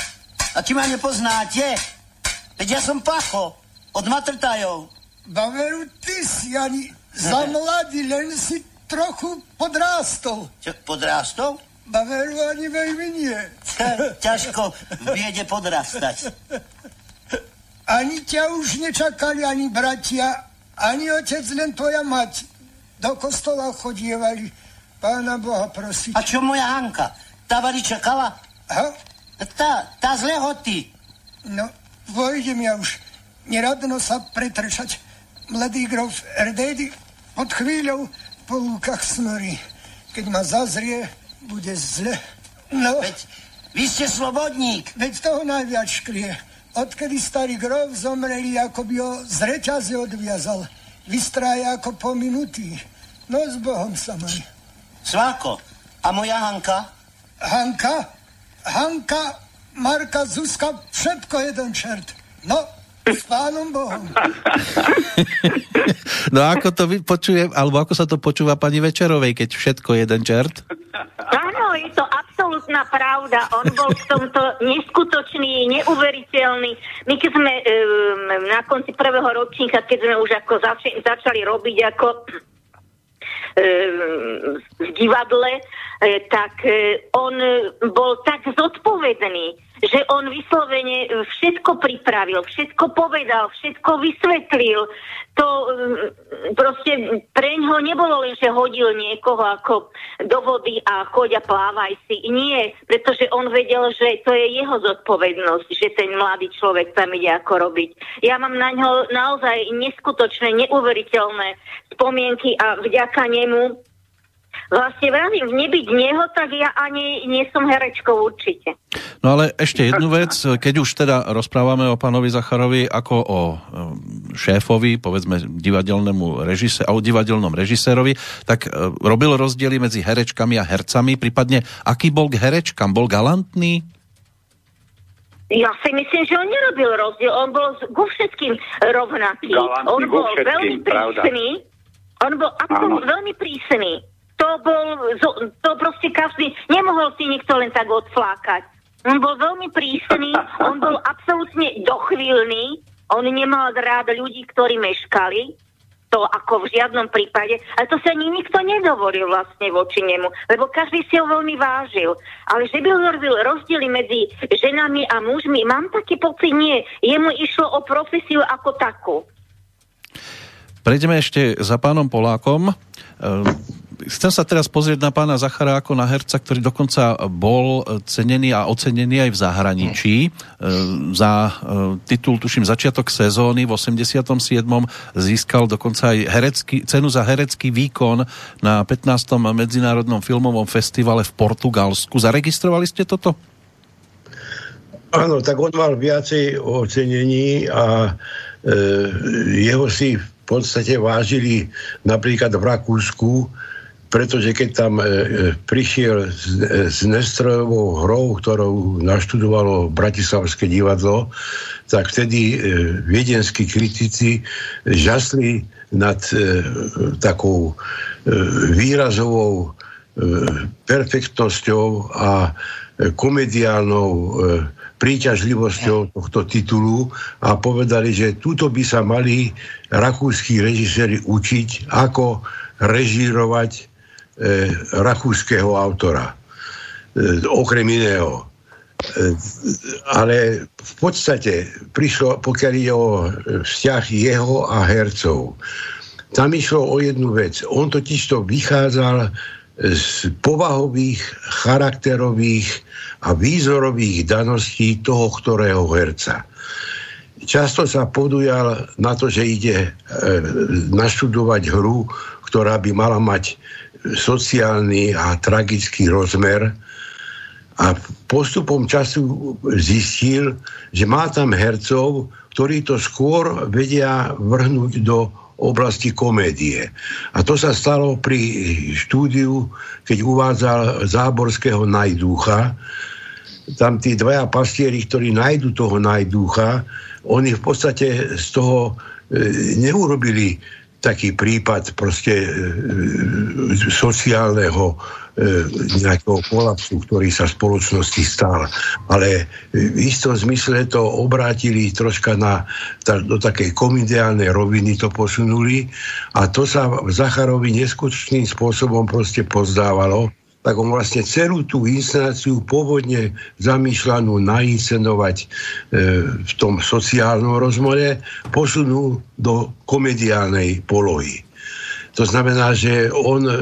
[SPEAKER 11] A či ma nepoznáte? Veď ja som Pacho, od Matrtajov.
[SPEAKER 7] Baveru, ty si ani za mladý, len si trochu podrástol.
[SPEAKER 11] Čo, podrástol?
[SPEAKER 7] Baveru ani veľmi nie.
[SPEAKER 11] Ťažko viede podrastať.
[SPEAKER 7] Ani ťa už nečakali ani bratia, ani otec, len tvoja mať. Do kostola chodievali. Pána Boha prosiť.
[SPEAKER 11] A čo moja Hanka? Tá vali čakala?
[SPEAKER 7] Ha?
[SPEAKER 11] Tá, tá z lehoty.
[SPEAKER 7] No, vojdem ja už. Neradno sa pretrčať. Mladý grof Erdedy pod chvíľou po lúkach snorí. Keď ma zazrie, bude zle. No.
[SPEAKER 11] Veď vy ste slobodník.
[SPEAKER 7] Veď toho najviac škrie. Odkedy starý grof zomreli, ako by ho z reťaze odviazal. Vystrája ako pominutý. No s Bohom sa maj.
[SPEAKER 11] Sváko, a moja Hanka?
[SPEAKER 7] Hanka? Hanka, Marka, Zuzka, všetko jeden čert. No, s pánom Bohom.
[SPEAKER 1] no ako to počujem, alebo ako sa to počúva pani Večerovej, keď všetko jeden čert?
[SPEAKER 3] Áno, je to absolútna pravda. On bol v tomto neskutočný, neuveriteľný. My keď sme um, na konci prvého ročníka, keď sme už ako zač- začali robiť ako um, v divadle, tak eh, on bol tak zodpovedný že on vyslovene všetko pripravil, všetko povedal, všetko vysvetlil. To proste pre ňoho nebolo len, že hodil niekoho ako do vody a choď a plávaj si. Nie, pretože on vedel, že to je jeho zodpovednosť, že ten mladý človek tam ide ako robiť. Ja mám na ňo naozaj neskutočné, neuveriteľné spomienky a vďaka nemu vlastne vravím, nebyť neho, tak ja ani nie som herečkou určite.
[SPEAKER 1] No ale ešte jednu vec, keď už teda rozprávame o pánovi Zacharovi ako o šéfovi, povedzme divadelnému režise, o divadelnom režisérovi, tak uh, robil rozdiely medzi herečkami a hercami, prípadne aký bol k herečkám? Bol galantný?
[SPEAKER 3] Ja si myslím, že on nerobil rozdiel. On bol ku všetkým rovnaký.
[SPEAKER 4] Galantný
[SPEAKER 3] on bol
[SPEAKER 4] všetkým,
[SPEAKER 3] veľmi
[SPEAKER 4] pravda.
[SPEAKER 3] prísny. On bol absolútne veľmi prísny. To bol, to proste každý, nemohol si nikto len tak odflákať. On bol veľmi prísny, on bol absolútne dochvíľný, on nemal rád ľudí, ktorí meškali, to ako v žiadnom prípade, ale to sa ani nikto nedovolil vlastne voči nemu, lebo každý si ho veľmi vážil. Ale že by robil rozdiely medzi ženami a mužmi, mám taký pocit, nie. Jemu išlo o profesiu ako takú.
[SPEAKER 1] Prejdeme ešte za pánom Polákom. Ehm, Chcem sa teraz pozrieť na pána Zachara ako na herca, ktorý dokonca bol cenený a ocenený aj v zahraničí. Ehm, Za e, titul, tuším, začiatok sezóny v 87. získal dokonca aj herecký, cenu za herecký výkon na 15. Medzinárodnom filmovom festivale v Portugalsku. Zaregistrovali ste toto?
[SPEAKER 2] Áno, tak on mal viacej ocenení a e, jeho si v podstate vážili napríklad v Rakúsku, pretože keď tam e, e, prišiel s, e, s nestrojovou hrou, ktorou naštudovalo Bratislavské divadlo, tak vtedy e, viedenskí kritici žasli nad e, takou výrazovou perfektnosťou a komediálnou príťažlivosťou tohto titulu a povedali, že túto by sa mali rakúsky režiséri učiť, ako režírovať rakúskeho autora. E, okrem iného. E, ale v podstate prišlo, pokiaľ ide o vzťah jeho a hercov, tam išlo o jednu vec. On totiž to vychádzal z povahových, charakterových a výzorových daností toho, ktorého herca. Často sa podujal na to, že ide e, naštudovať hru, ktorá by mala mať sociálny a tragický rozmer a postupom času zistil, že má tam hercov, ktorí to skôr vedia vrhnúť do oblasti komédie. A to sa stalo pri štúdiu, keď uvádzal Záborského najdúcha. Tam tí dvaja pastieri, ktorí nájdu toho najdúcha, oni v podstate z toho e, neurobili taký prípad proste e, sociálneho e, nejakého kolapsu, ktorý sa v spoločnosti stal. Ale v istom zmysle to obrátili troška na, ta, do takej komediálnej roviny to posunuli a to sa v Zacharovi neskutočným spôsobom proste pozdávalo tak on vlastne celú tú inscenáciu pôvodne zamýšľanú nainscenovať e, v tom sociálnom rozmore posunul do komediálnej polohy. To znamená, že on e,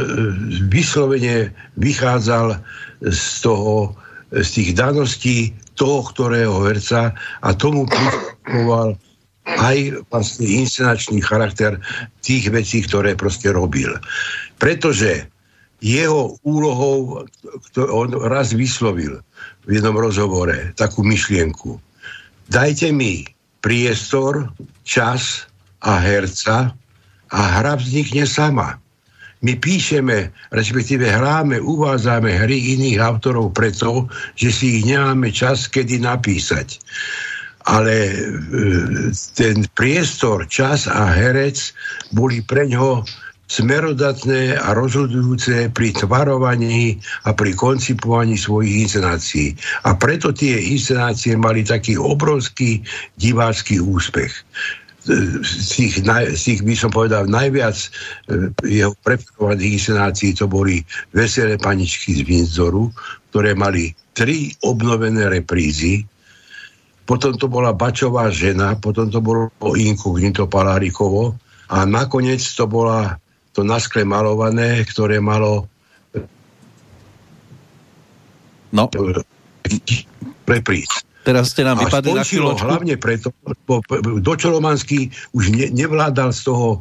[SPEAKER 2] vyslovene vychádzal z toho, z tých daností toho, ktorého herca a tomu pristupoval aj vlastne inscenačný charakter tých vecí, ktoré proste robil. Pretože jeho úlohou, on raz vyslovil v jednom rozhovore takú myšlienku. Dajte mi priestor, čas a herca a hra vznikne sama. My píšeme, respektíve hráme, uvádzame hry iných autorov preto, že si ich nemáme čas kedy napísať. Ale e, ten priestor, čas a herec boli pre ňoho smerodatné a rozhodujúce pri tvarovaní a pri koncipovaní svojich inscenácií. A preto tie inscenácie mali taký obrovský divácky úspech. Z tých, z tých by som povedal, najviac e, jeho preferovaných inscenácií to boli Veselé paničky z Windsoru, ktoré mali tri obnovené reprízy, potom to bola Bačová žena, potom to bolo Inkognito Palárikovo a nakoniec to bola to naskle malované, ktoré malo
[SPEAKER 1] no.
[SPEAKER 2] repríz.
[SPEAKER 1] Teraz ste nám
[SPEAKER 2] a
[SPEAKER 1] vypadli na
[SPEAKER 2] chvíľočku. hlavne preto, lebo Dočolomanský už ne, nevládal z toho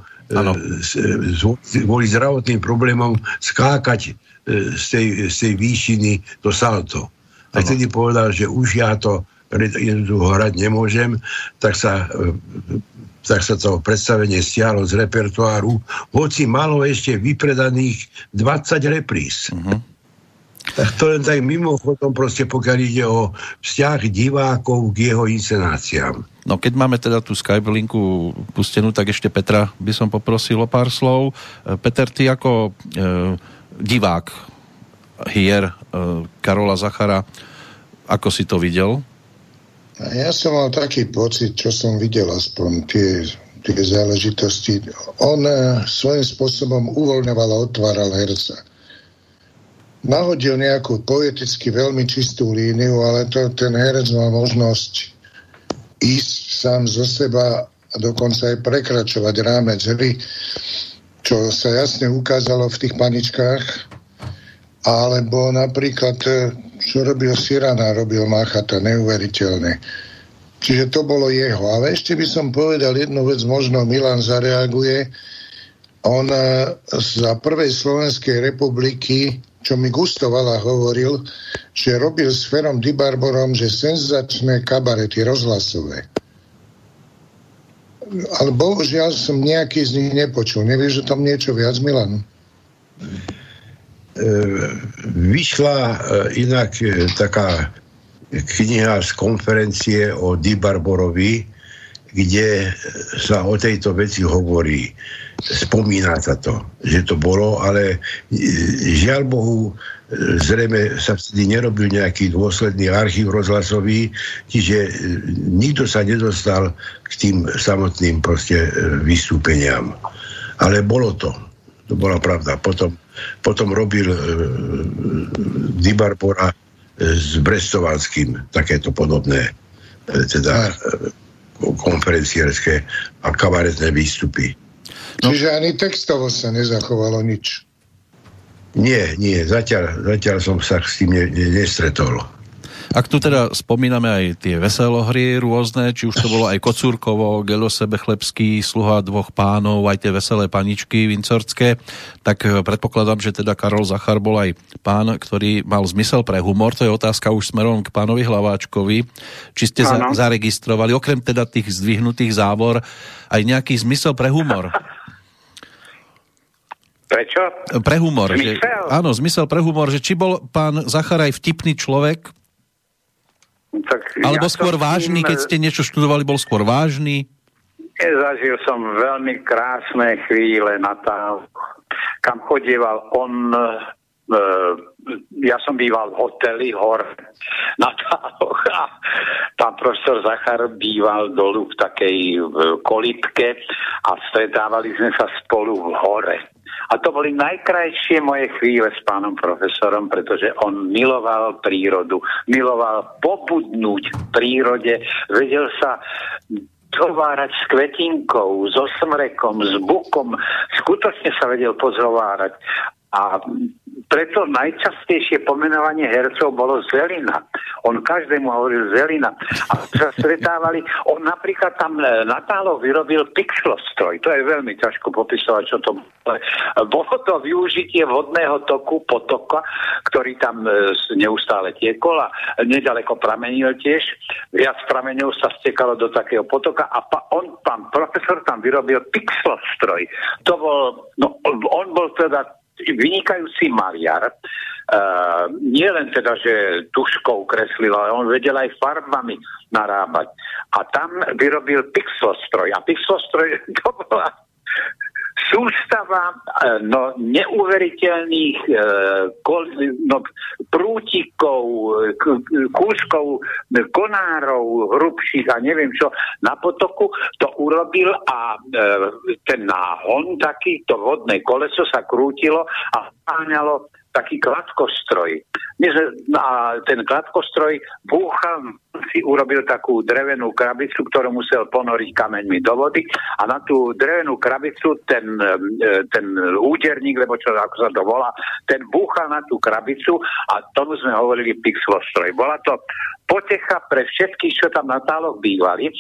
[SPEAKER 2] kvôli zdravotným problémom skákať e, z tej, z tej výšiny do salto. A vtedy povedal, že už ja to jednoducho hrať nemôžem, tak sa, e, tak sa to predstavenie stiahlo z repertoáru, hoci malo ešte vypredaných 20 repríz. Uh-huh. Tak to len tak mimochodom proste, pokiaľ ide o vzťah divákov k jeho inscenáciám.
[SPEAKER 1] No keď máme teda tú Skype linku pustenú, tak ešte Petra by som poprosil o pár slov. E, Peter, ty ako e, divák hier e, Karola Zachara, ako si to videl?
[SPEAKER 5] Ja som mal taký pocit, čo som videl aspoň tie, tie záležitosti. On e, svojím spôsobom uvoľňoval a otváral herca nahodil nejakú poeticky veľmi čistú líniu, ale to, ten herec mal možnosť ísť sám zo seba a dokonca aj prekračovať rámec hry, čo sa jasne ukázalo v tých paničkách, alebo napríklad, e, čo robil Sirana, robil Machata, neuveriteľné. Čiže to bolo jeho. Ale ešte by som povedal jednu vec, možno Milan zareaguje. On e, za prvej Slovenskej republiky čo mi Gusto Vala hovoril, že robil s Ferom Dibarborom, že senzačné kabarety rozhlasové. Ale bohužiaľ som nejaký z nich nepočul. Nevieš o tom niečo viac, Milan?
[SPEAKER 2] E, vyšla e, inak e, taká kniha z konferencie o Dibarborovi, kde sa o tejto veci hovorí spomína sa to, že to bolo, ale žiaľ Bohu, zrejme sa vtedy nerobil nejaký dôsledný archív rozhlasový, čiže nikto sa nedostal k tým samotným proste vystúpeniam. Ale bolo to. To bola pravda. Potom, potom robil e, Dibarbora s Brestovanským takéto podobné e, teda e, konferencierské a kabaretné výstupy.
[SPEAKER 5] No. Čiže ani textovo sa nezachovalo nič.
[SPEAKER 2] Nie, nie, zatiaľ, zatiaľ som sa s tým ne, ne, nestretol.
[SPEAKER 1] Ak tu teda spomíname aj tie veselohry rôzne, či už to bolo aj Kocúrkovo, Gelo Sebechlebský, Sluha dvoch pánov, aj tie veselé paničky vincorské, tak eh, predpokladám, že teda Karol Zachar bol aj pán, ktorý mal zmysel pre humor. To je otázka už smerom k pánovi Hlaváčkovi. Či ste za, zaregistrovali, okrem teda tých zdvihnutých závor, aj nejaký zmysel pre humor?
[SPEAKER 4] Prečo?
[SPEAKER 1] Pre humor. Zmysel? Že, áno, zmysel pre humor, že či bol pán Zachar aj vtipný človek, tak alebo ja skôr vážny, tým, keď ste niečo študovali, bol skôr vážny?
[SPEAKER 4] Zažil som veľmi krásne chvíle na tá, kam chodieval on e, ja som býval v hoteli hor na táloch a tam profesor Zachar býval dolu v takej kolitke a stretávali sme sa spolu v hore. A to boli najkrajšie moje chvíle s pánom profesorom, pretože on miloval prírodu, miloval pobudnúť v prírode, vedel sa zhovárať s kvetinkou, so smrekom, s bukom. Skutočne sa vedel pozhovárať. A preto najčastejšie pomenovanie hercov bolo Zelina. On každému hovoril Zelina. A sa stretávali, on napríklad tam e, Natálo vyrobil pixlostroj. To je veľmi ťažko popisovať, čo to bolo. Bolo to využitie vodného toku, potoka, ktorý tam e, neustále tiekol a nedaleko pramenil tiež. Viac prameňov sa stekalo do takého potoka a pa, on, pán profesor tam vyrobil pixlostroj. To bol, no, on bol teda vynikajúci maliar. Uh, nie len teda, že tuškou kreslil, ale on vedel aj farbami narábať. A tam vyrobil pixlostroj. A pixlostroj to bola sústava e, no, neuveriteľných e, no, prútikov, kúskov, konárov hrubších a neviem čo na potoku, to urobil a e, ten náhon taký, to vodné koleso sa krútilo a páňalo taký kladkostroj. A ten kladkostroj búchal, si urobil takú drevenú krabicu, ktorú musel ponoriť kameňmi do vody a na tú drevenú krabicu ten, e, ten úderník, lebo čo ako sa to volá, ten búchal na tú krabicu a tomu sme hovorili pixlostroj. Bola to potecha pre všetkých, čo tam na táloch bývali.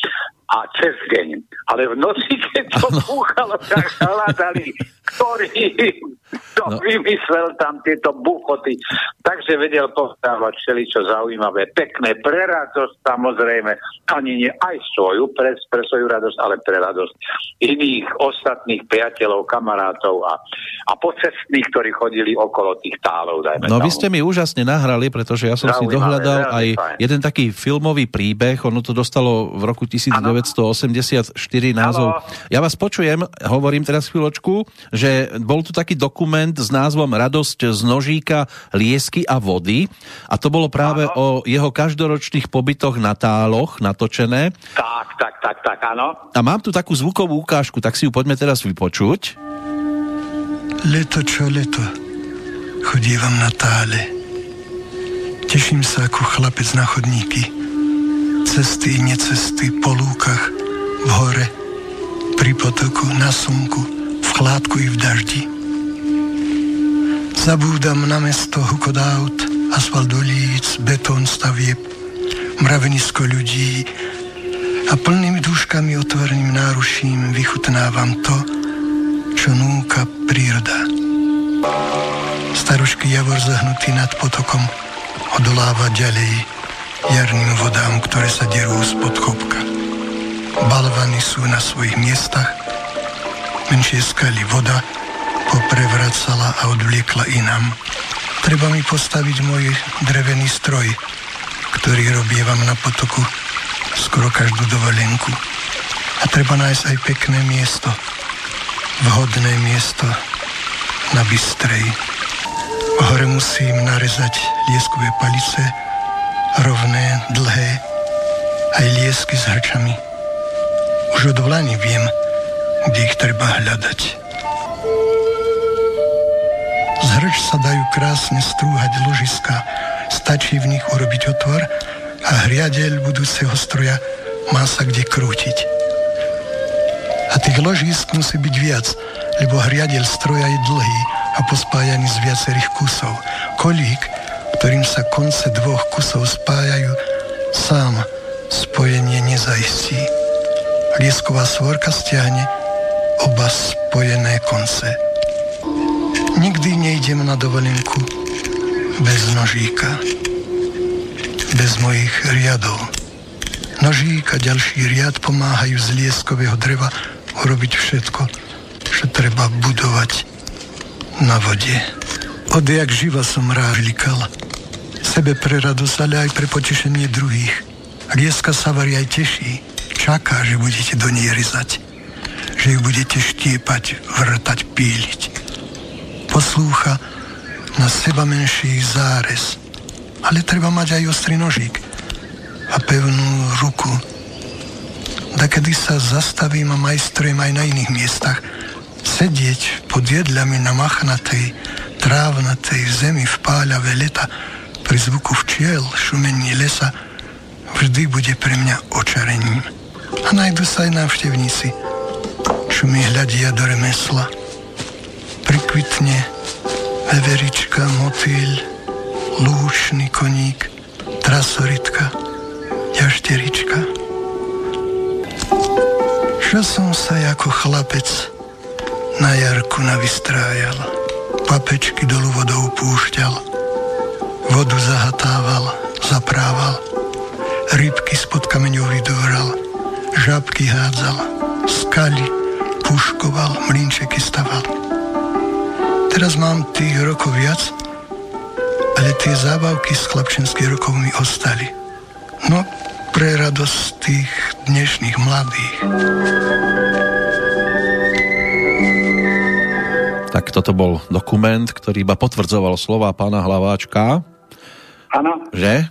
[SPEAKER 4] a cez deň. Ale v noci, keď to búchalo, tak hľadali, ktorý to no. vymyslel tam tieto buchoty. Takže vedel pozdávať čo zaujímavé, pekné, pre radosť samozrejme, ani nie aj svoju, pre, pre svoju radosť, ale pre radosť iných ostatných priateľov, kamarátov a, a pocestných, ktorí chodili okolo tých tálov. Dajme
[SPEAKER 1] no
[SPEAKER 4] tam.
[SPEAKER 1] vy ste mi úžasne nahrali, pretože ja som zaujímavé, si dohľadal aj fajn. jeden taký filmový príbeh, ono to dostalo v roku 1984 názov. Halo. Ja vás počujem, hovorím teraz chvíľočku, že bol tu taký dokument s názvom Radosť z nožíka, liesky a vody a to bolo práve ano. o jeho každoročných pobytoch na táloch natočené.
[SPEAKER 4] Tak, tak, tak, tak, áno.
[SPEAKER 1] A mám tu takú zvukovú ukážku, tak si ju poďme teraz vypočuť.
[SPEAKER 12] Leto čo leto, chodívam na tále. Teším sa ako chlapec na chodníky cesty i necesty po lúkach, v hore, pri potoku, na slnku, v chládku i v daždi. Zabúdam na mesto hukot aut, asfalt ulic, betón stavieb, mravenisko ľudí a plnými dúškami otvoreným náruším vychutnávam to, čo núka príroda. Starušky javor zahnutý nad potokom odoláva ďalej, jarným vodám, ktoré sa derú spod chopka. Balvany sú na svojich miestach, menšie skaly voda poprevracala a odvliekla inám. Treba mi postaviť môj drevený stroj, ktorý robievam na potoku skoro každú dovolenku. A treba nájsť aj pekné miesto, vhodné miesto na bystrej. Hore musím narezať lieskové palice, rovné, dlhé, aj liesky s hrčami. Už od vlani viem, kde ich treba hľadať. Z hrč sa dajú krásne strúhať ložiska, stačí v nich urobiť otvor a hriadeľ budúceho stroja má sa kde krútiť. A tých ložisk musí byť viac, lebo hriadeľ stroja je dlhý a pospájaný z viacerých kusov. Kolík ktorým sa konce dvoch kusov spájajú, sám spojenie nezaistí. Liesková svorka stiahne oba spojené konce. Nikdy nejdem na dovolenku bez nožíka, bez mojich riadov. Nožík a ďalší riad pomáhajú z lieskového dreva urobiť všetko, čo treba budovať na vode. Odjak živa som rád likal sebe pre radosť, ale aj pre potešenie druhých. Rieska sa varí aj teší, čaká, že budete do nej rizať, že ju budete štiepať, vrtať, píliť. Poslúcha na seba menší zárez, ale treba mať aj ostrý nožík a pevnú ruku. Da kedy sa zastavím a majstrujem aj na iných miestach, sedieť pod jedľami na machnatej, trávnatej zemi v páľavé leta, pri zvuku včiel, šumení lesa, vždy bude pre mňa očarením. A najdu sa aj návštevníci, mi hľadia do remesla. Prikvitne veverička, motýľ, lúčný koník, trasoritka, jašterička. Čo som sa ako chlapec na jarku navystrájal, papečky dolu vodou púšťal, Vodu zahatával, zaprával, rybky spod kameňov vydúral, žabky hádzal, skali puškoval, mlinčeky staval. Teraz mám tých rokov viac, ale tie zábavky z chlapčenských rokov mi ostali. No, pre radosť tých dnešných mladých.
[SPEAKER 1] Tak toto bol dokument, ktorý iba potvrdzoval slova pána Hlaváčka,
[SPEAKER 4] Áno.
[SPEAKER 1] Že?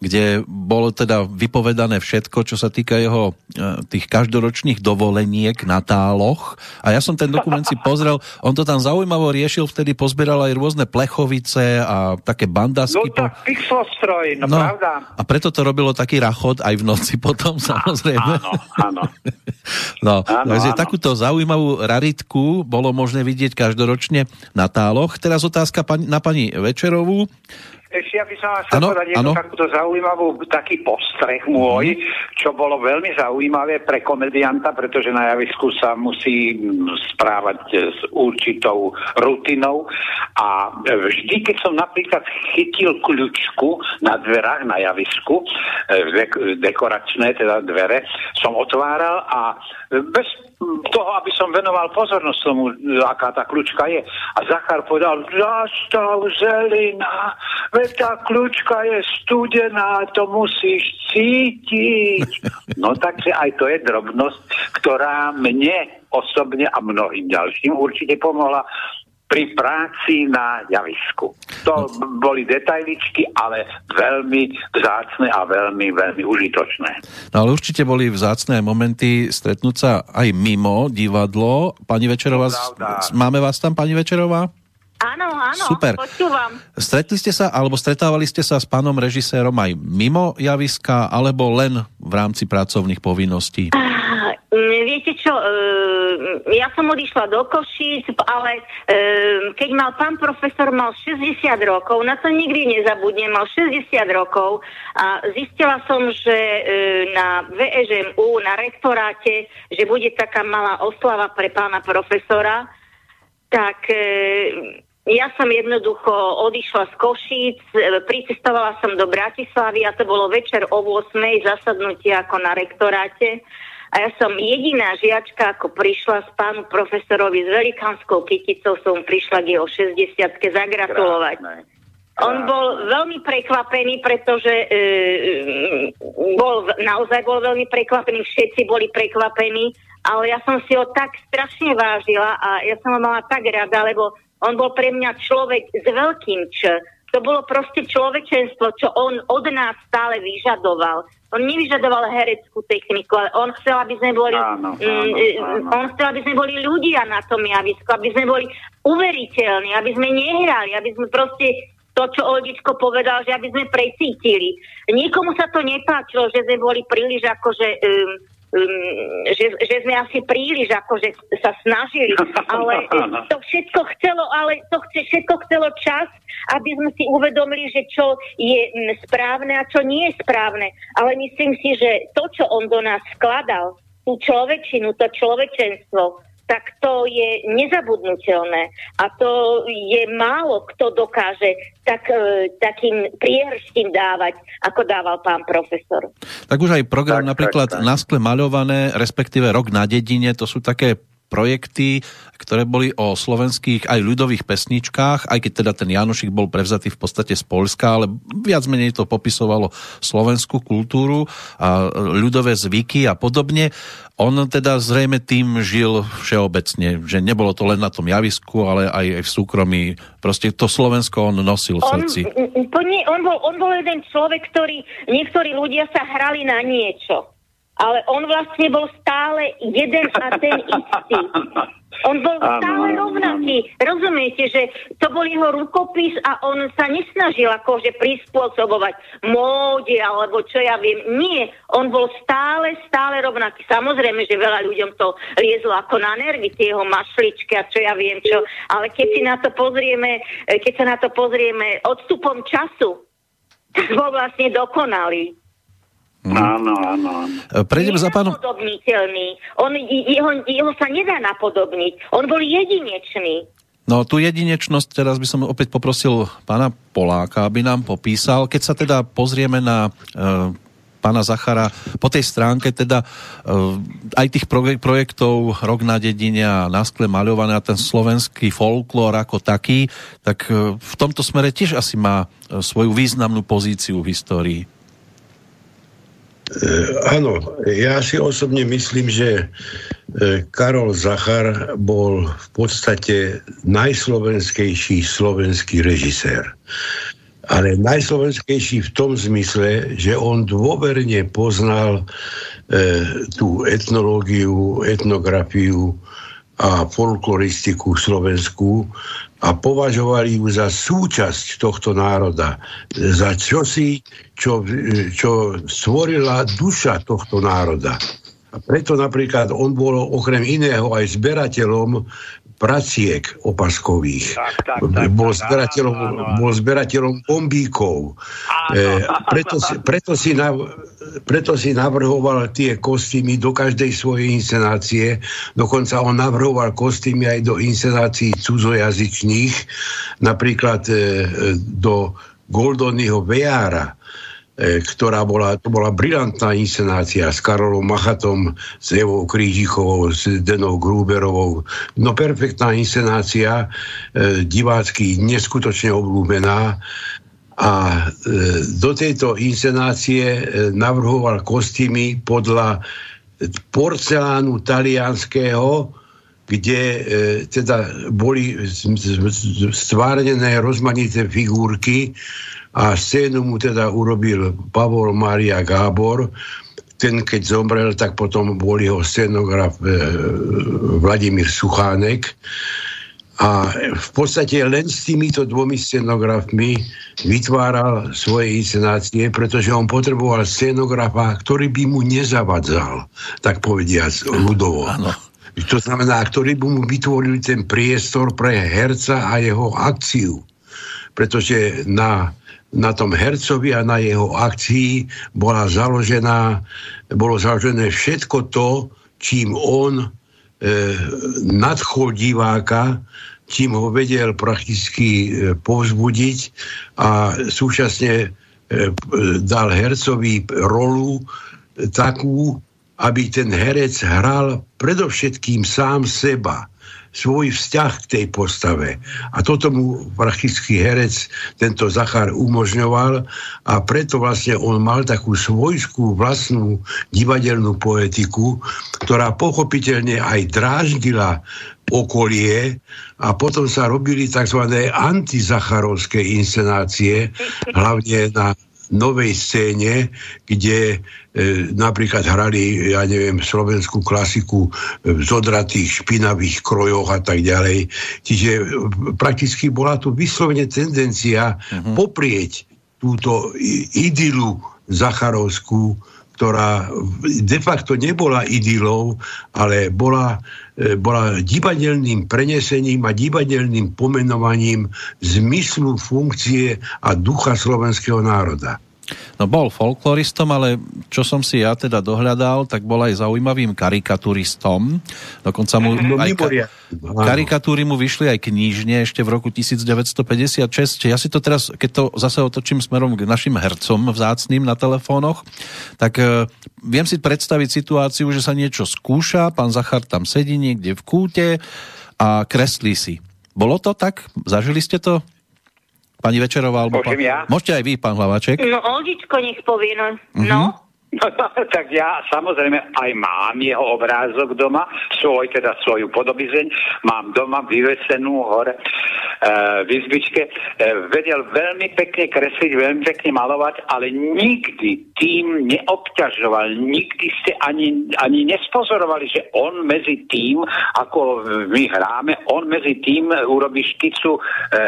[SPEAKER 1] Kde bolo teda vypovedané všetko, čo sa týka jeho e, tých každoročných dovoleniek na táloch. A ja som ten dokument si pozrel, on to tam zaujímavo riešil, vtedy pozbieral aj rôzne plechovice a také bandasky.
[SPEAKER 4] No tak pixostroj, no, no pravda.
[SPEAKER 1] A preto to robilo taký rachod aj v noci potom, samozrejme.
[SPEAKER 4] Áno, áno.
[SPEAKER 1] no, áno, takže áno. takúto zaujímavú raritku bolo možné vidieť každoročne na táloch. Teraz otázka na pani Večerovú
[SPEAKER 4] ešte ja by som vám chcel povedať jednu takúto zaujímavú, taký postreh môj, mm-hmm. čo bolo veľmi zaujímavé pre komedianta, pretože na javisku sa musí správať s určitou rutinou a vždy, keď som napríklad chytil kľúčku na dverách na javisku, e, dekoračné teda dvere, som otváral a bez toho, aby som venoval pozornosť tomu, aká tá kľúčka je. A Zachar povedal, zastav zelina, veď tá kľúčka je studená, to musíš cítiť. No takže aj to je drobnosť, ktorá mne osobne a mnohým ďalším určite pomohla pri práci na javisku. To boli detailičky, ale veľmi vzácne a veľmi, veľmi užitočné.
[SPEAKER 1] No ale určite boli vzácne momenty stretnúť sa aj mimo divadlo. Pani Večerová, máme vás tam, pani Večerová?
[SPEAKER 3] Áno, áno,
[SPEAKER 1] Super.
[SPEAKER 3] počúvam.
[SPEAKER 1] Stretli ste sa, alebo stretávali ste sa s pánom režisérom aj mimo javiska, alebo len v rámci pracovných povinností?
[SPEAKER 3] Uh, viete čo, uh, ja som odišla do Košíc, ale uh, keď mal pán profesor mal 60 rokov, na to nikdy nezabudnem, mal 60 rokov a zistila som, že uh, na VEŽMU, na rektoráte, že bude taká malá oslava pre pána profesora, tak ja som jednoducho odišla z Košíc, e, pricestovala som do Bratislavy a to bolo večer o 8. zasadnutie ako na rektoráte. A ja som jediná žiačka, ako prišla s pánu profesorovi s velikánskou kyticou, som prišla k jeho 60 zagratulovať. Krásne. On bol veľmi prekvapený, pretože e, bol, naozaj bol veľmi prekvapený, všetci boli prekvapení, ale ja som si ho tak strašne vážila a ja som ho mala tak rada, lebo on bol pre mňa človek s veľkým č. To bolo proste človečenstvo, čo on od nás stále vyžadoval. On nevyžadoval hereckú techniku, ale on chcel, aby sme boli, áno, mm, áno, e, áno. on chcel, aby sme boli ľudia na tom javisku, aby sme boli uveriteľní, aby sme nehrali, aby sme proste to, čo Oldičko povedal, že aby sme precítili. Nikomu sa to nepáčilo, že sme boli príliš akože um, um, že, že sme asi príliš akože sa snažili, ale to všetko chcelo, ale to chce, všetko chcelo čas, aby sme si uvedomili, že čo je správne a čo nie je správne. Ale myslím si, že to, čo on do nás skladal, tú človečinu, to človečenstvo, tak to je nezabudnutelné. A to je málo kto dokáže tak, e, takým priehrštím dávať, ako dával pán profesor.
[SPEAKER 1] Tak už aj program tak, napríklad tak, tak. Na skle maľované, respektíve Rok na dedine, to sú také projekty, ktoré boli o slovenských aj ľudových pesničkách, aj keď teda ten Janošik bol prevzatý v podstate z Polska, ale viac menej to popisovalo slovenskú kultúru a ľudové zvyky a podobne. On teda zrejme tým žil všeobecne, že nebolo to len na tom javisku, ale aj v súkromí. Proste to Slovensko on nosil v srdci.
[SPEAKER 3] On, on, bol, on bol jeden človek, ktorý, niektorí ľudia sa hrali na niečo ale on vlastne bol stále jeden a ten istý. On bol stále rovnaký. Rozumiete, že to bol jeho rukopis a on sa nesnažil akože prispôsobovať móde alebo čo ja viem. Nie, on bol stále, stále rovnaký. Samozrejme, že veľa ľuďom to liezlo ako na nervy, tie jeho mašličky a čo ja viem čo. Ale keď si na to pozrieme, keď sa na to pozrieme odstupom času, tak bol vlastne dokonalý.
[SPEAKER 4] Mm. Áno, áno, áno.
[SPEAKER 1] E, prejdem za pánom...
[SPEAKER 3] On, jeho, jeho sa nedá napodobniť. On bol jedinečný.
[SPEAKER 1] No tú jedinečnosť teraz by som opäť poprosil pána Poláka, aby nám popísal. Keď sa teda pozrieme na e, pána Zachara po tej stránke teda e, aj tých projektov Rok na dedine a na skle maľované a ten slovenský folklór ako taký, tak e, v tomto smere tiež asi má e, svoju významnú pozíciu v histórii.
[SPEAKER 2] E, áno, ja si osobne myslím, že e, Karol Zachar bol v podstate najslovenskejší slovenský režisér. Ale najslovenskejší v tom zmysle, že on dôverne poznal e, tú etnológiu, etnografiu a folkloristiku slovenskú a považovali ju za súčasť tohto národa, za čosi, čo, čo stvorila duša tohto národa. A preto napríklad on bol okrem iného aj zberateľom praciek opaskových.
[SPEAKER 4] Tak, tak, tak,
[SPEAKER 2] bol, zberateľom,
[SPEAKER 4] áno, áno, áno.
[SPEAKER 2] bol zberateľom bombíkov. E, preto, si, preto, si nav, preto si navrhoval tie kostýmy do každej svojej inscenácie. Dokonca on navrhoval kostýmy aj do inscenácií cudzojazyčných. Napríklad e, do Goldonyho Vejára ktorá bola, to bola brilantná inscenácia s Karolom Machatom, s Evou Krížichovou, s Denou Gruberovou. No perfektná inscenácia, e, divácky neskutočne obľúbená. A e, do tejto inscenácie e, navrhoval kostýmy podľa porcelánu talianského, kde e, teda boli stvárnené rozmanité figurky a scénu mu teda urobil Pavol Maria Gábor. Ten, keď zomrel, tak potom bol jeho scenograf e, Vladimír Suchánek. A v podstate len s týmito dvomi scenografmi vytváral svoje inscenácie, pretože on potreboval scenografa, ktorý by mu nezavadzal, tak povediac, ľudovo.
[SPEAKER 1] Áno.
[SPEAKER 2] To znamená, ktorý by mu vytvoril ten priestor pre herca a jeho akciu. Pretože na, na tom hercovi a na jeho akcii bola založená, bolo založené všetko to, čím on e, nadchol diváka, čím ho vedel prakticky e, povzbudiť a súčasne e, dal hercovi rolu takú, aby ten herec hral predovšetkým sám seba, svoj vzťah k tej postave. A toto mu prakticky herec, tento Zachar, umožňoval a preto vlastne on mal takú svojskú vlastnú divadelnú poetiku, ktorá pochopiteľne aj dráždila okolie a potom sa robili tzv. antizacharovské inscenácie, hlavne na novej scéne, kde e, napríklad hrali, ja neviem, slovenskú klasiku e, v zodratých, špinavých krojoch a tak ďalej. Čiže e, prakticky bola tu vyslovene tendencia uh-huh. poprieť túto idylu zacharovskú, ktorá de facto nebola idylou, ale bola, bola divadelným prenesením a divadelným pomenovaním zmyslu, funkcie a ducha slovenského národa.
[SPEAKER 1] No bol folkloristom, ale čo som si ja teda dohľadal, tak bol aj zaujímavým karikaturistom. Dokonca mu
[SPEAKER 2] No,
[SPEAKER 1] aj ka- karikatúry mu vyšli aj knižne ešte v roku 1956. Ja si to teraz, keď to zase otočím smerom k našim hercom vzácným na telefónoch, tak e, viem si predstaviť situáciu, že sa niečo skúša, pán Zachar tam sedí niekde v kúte a kreslí si. Bolo to tak? Zažili ste to? Pani Večerová, alebo
[SPEAKER 4] Môžem ja?
[SPEAKER 1] Môžete aj vy, pán Hlavaček.
[SPEAKER 3] No, Oldičko nech povie, no. No.
[SPEAKER 4] No, tak ja samozrejme aj mám jeho obrázok doma, svoj, teda svoju podobizeň, mám doma vyvesenú hore e, v izbičke. E, vedel veľmi pekne kresliť, veľmi pekne malovať, ale nikdy tým neobťažoval, nikdy ste ani, ani nespozorovali, že on medzi tým, ako my hráme, on medzi tým urobí škicu e,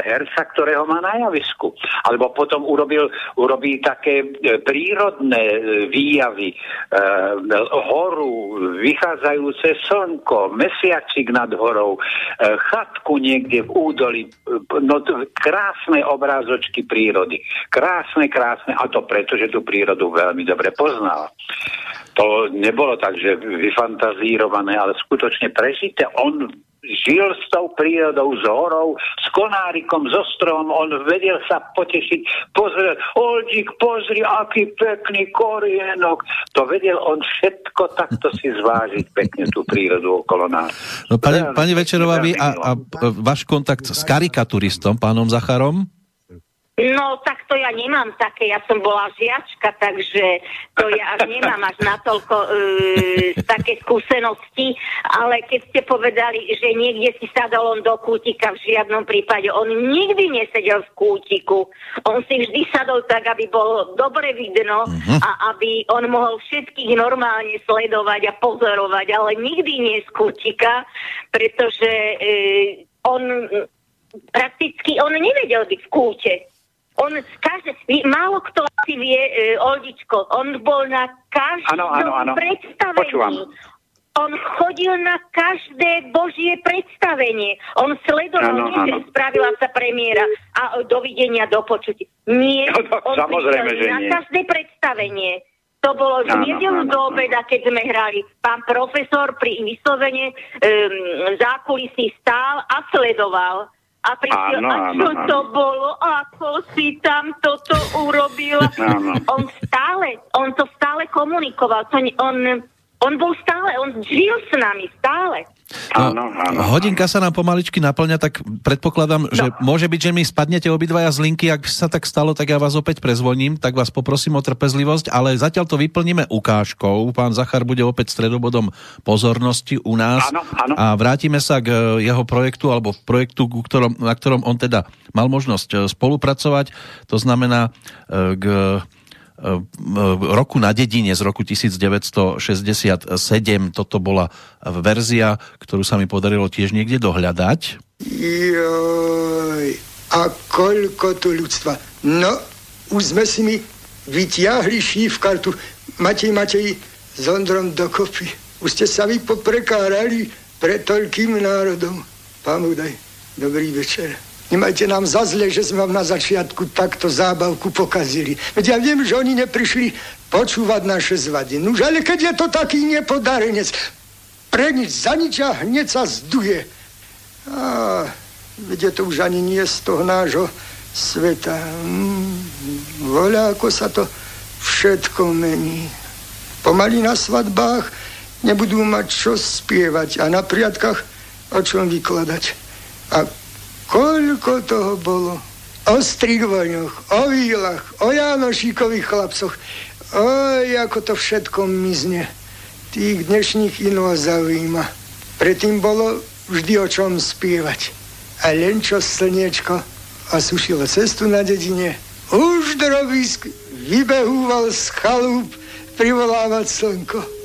[SPEAKER 4] herca, ktorého má na javisku. Alebo potom urobil, urobí také e, prírodné e, výjavy, e, horu, vychádzajúce slnko, mesiačik nad horou, e, chatku niekde v údoli, e, no krásne obrázočky prírody. Krásne, krásne, a to preto, že tú prírodu veľmi dobre poznal. To nebolo tak, že vyfantazírované, ale skutočne prežité. On žil s tou prírodou, s horou, s konárikom, so stromom, on vedel sa potešiť, pozrieť, Oldík, pozri, aký pekný korienok. To vedel on všetko takto si zvážiť pekne tú prírodu okolo nás.
[SPEAKER 1] No, pani,
[SPEAKER 4] Veľmi
[SPEAKER 1] pani Večerová, vy a, a e, váš kontakt s karikaturistom, pánom Zacharom?
[SPEAKER 3] No, tak to ja nemám také, ja som bola žiačka, takže to ja nemám až natoľko e, také skúsenosti, ale keď ste povedali, že niekde si sadol on do kútika, v žiadnom prípade, on nikdy nesedel v kútiku, on si vždy sadol tak, aby bolo dobre vidno a aby on mohol všetkých normálne sledovať a pozorovať, ale nikdy nie z kútika, pretože e, on prakticky, on nevedel byť v kúte. On každé, málo kto si vie, e, Oldičko, on bol na každom predstavení.
[SPEAKER 4] Počúvam.
[SPEAKER 3] on chodil na každé božie predstavenie. On sledoval, nie, že
[SPEAKER 4] áno.
[SPEAKER 3] spravila sa premiéra a dovidenia do počutia. Nie,
[SPEAKER 4] No to
[SPEAKER 3] on
[SPEAKER 4] samozrejme, že
[SPEAKER 3] na
[SPEAKER 4] nie.
[SPEAKER 3] každé predstavenie. To bolo v nedelu do obeda, keď sme hrali. Pán profesor pri vyslovene um, zákulisí stál a sledoval. A prišiel,
[SPEAKER 4] Áno,
[SPEAKER 3] a čo
[SPEAKER 4] áno, áno.
[SPEAKER 3] to bolo? Ako si tam toto urobil?
[SPEAKER 4] Áno.
[SPEAKER 3] On stále, on to stále komunikoval. To, on, on bol stále, on žil s nami stále.
[SPEAKER 4] Áno, áno.
[SPEAKER 1] Hodinka sa nám pomaličky naplňa, tak predpokladám, že môže byť, že mi spadnete obidvaja z linky. Ak sa tak stalo, tak ja vás opäť prezvoním, tak vás poprosím o trpezlivosť, ale zatiaľ to vyplníme ukážkou. Pán Zachar bude opäť stredobodom pozornosti u nás
[SPEAKER 4] Áno, áno.
[SPEAKER 1] a vrátime sa k e, jeho projektu alebo projektu, ktorom, na ktorom on teda mal možnosť e, spolupracovať. To znamená e, k roku na dedine z roku 1967. Toto bola verzia, ktorú sa mi podarilo tiež niekde dohľadať.
[SPEAKER 7] Joj, a koľko tu ľudstva. No, už sme si mi vytiahli šívkartu. Matej, Matej, s Ondrom dokopy. Už ste sa vy poprekárali pre toľkým národom. Pán Udaj, dobrý večer. Nemajte nám za zle, že sme vám na začiatku takto zábavku pokazili. Veď ja viem, že oni neprišli počúvať naše zvady. Nuž, ale keď je to taký nepodarenec, pre nič, za nič a hneď sa zduje. A, veď je to už ani nie z toho nášho sveta. Mm, voľa, ako sa to všetko mení. Pomaly na svadbách nebudú mať čo spievať a na priatkách o čom vykladať. A koľko toho bolo. O strigvoňoch, o výlach, o Jánošíkových chlapcoch. Oj, ako to všetko mizne. Tých dnešných ino zaujíma. Predtým bolo vždy o čom spievať. A len čo slniečko osušilo cestu na dedine, už drobisk vybehúval z chalúp privolávať slnko.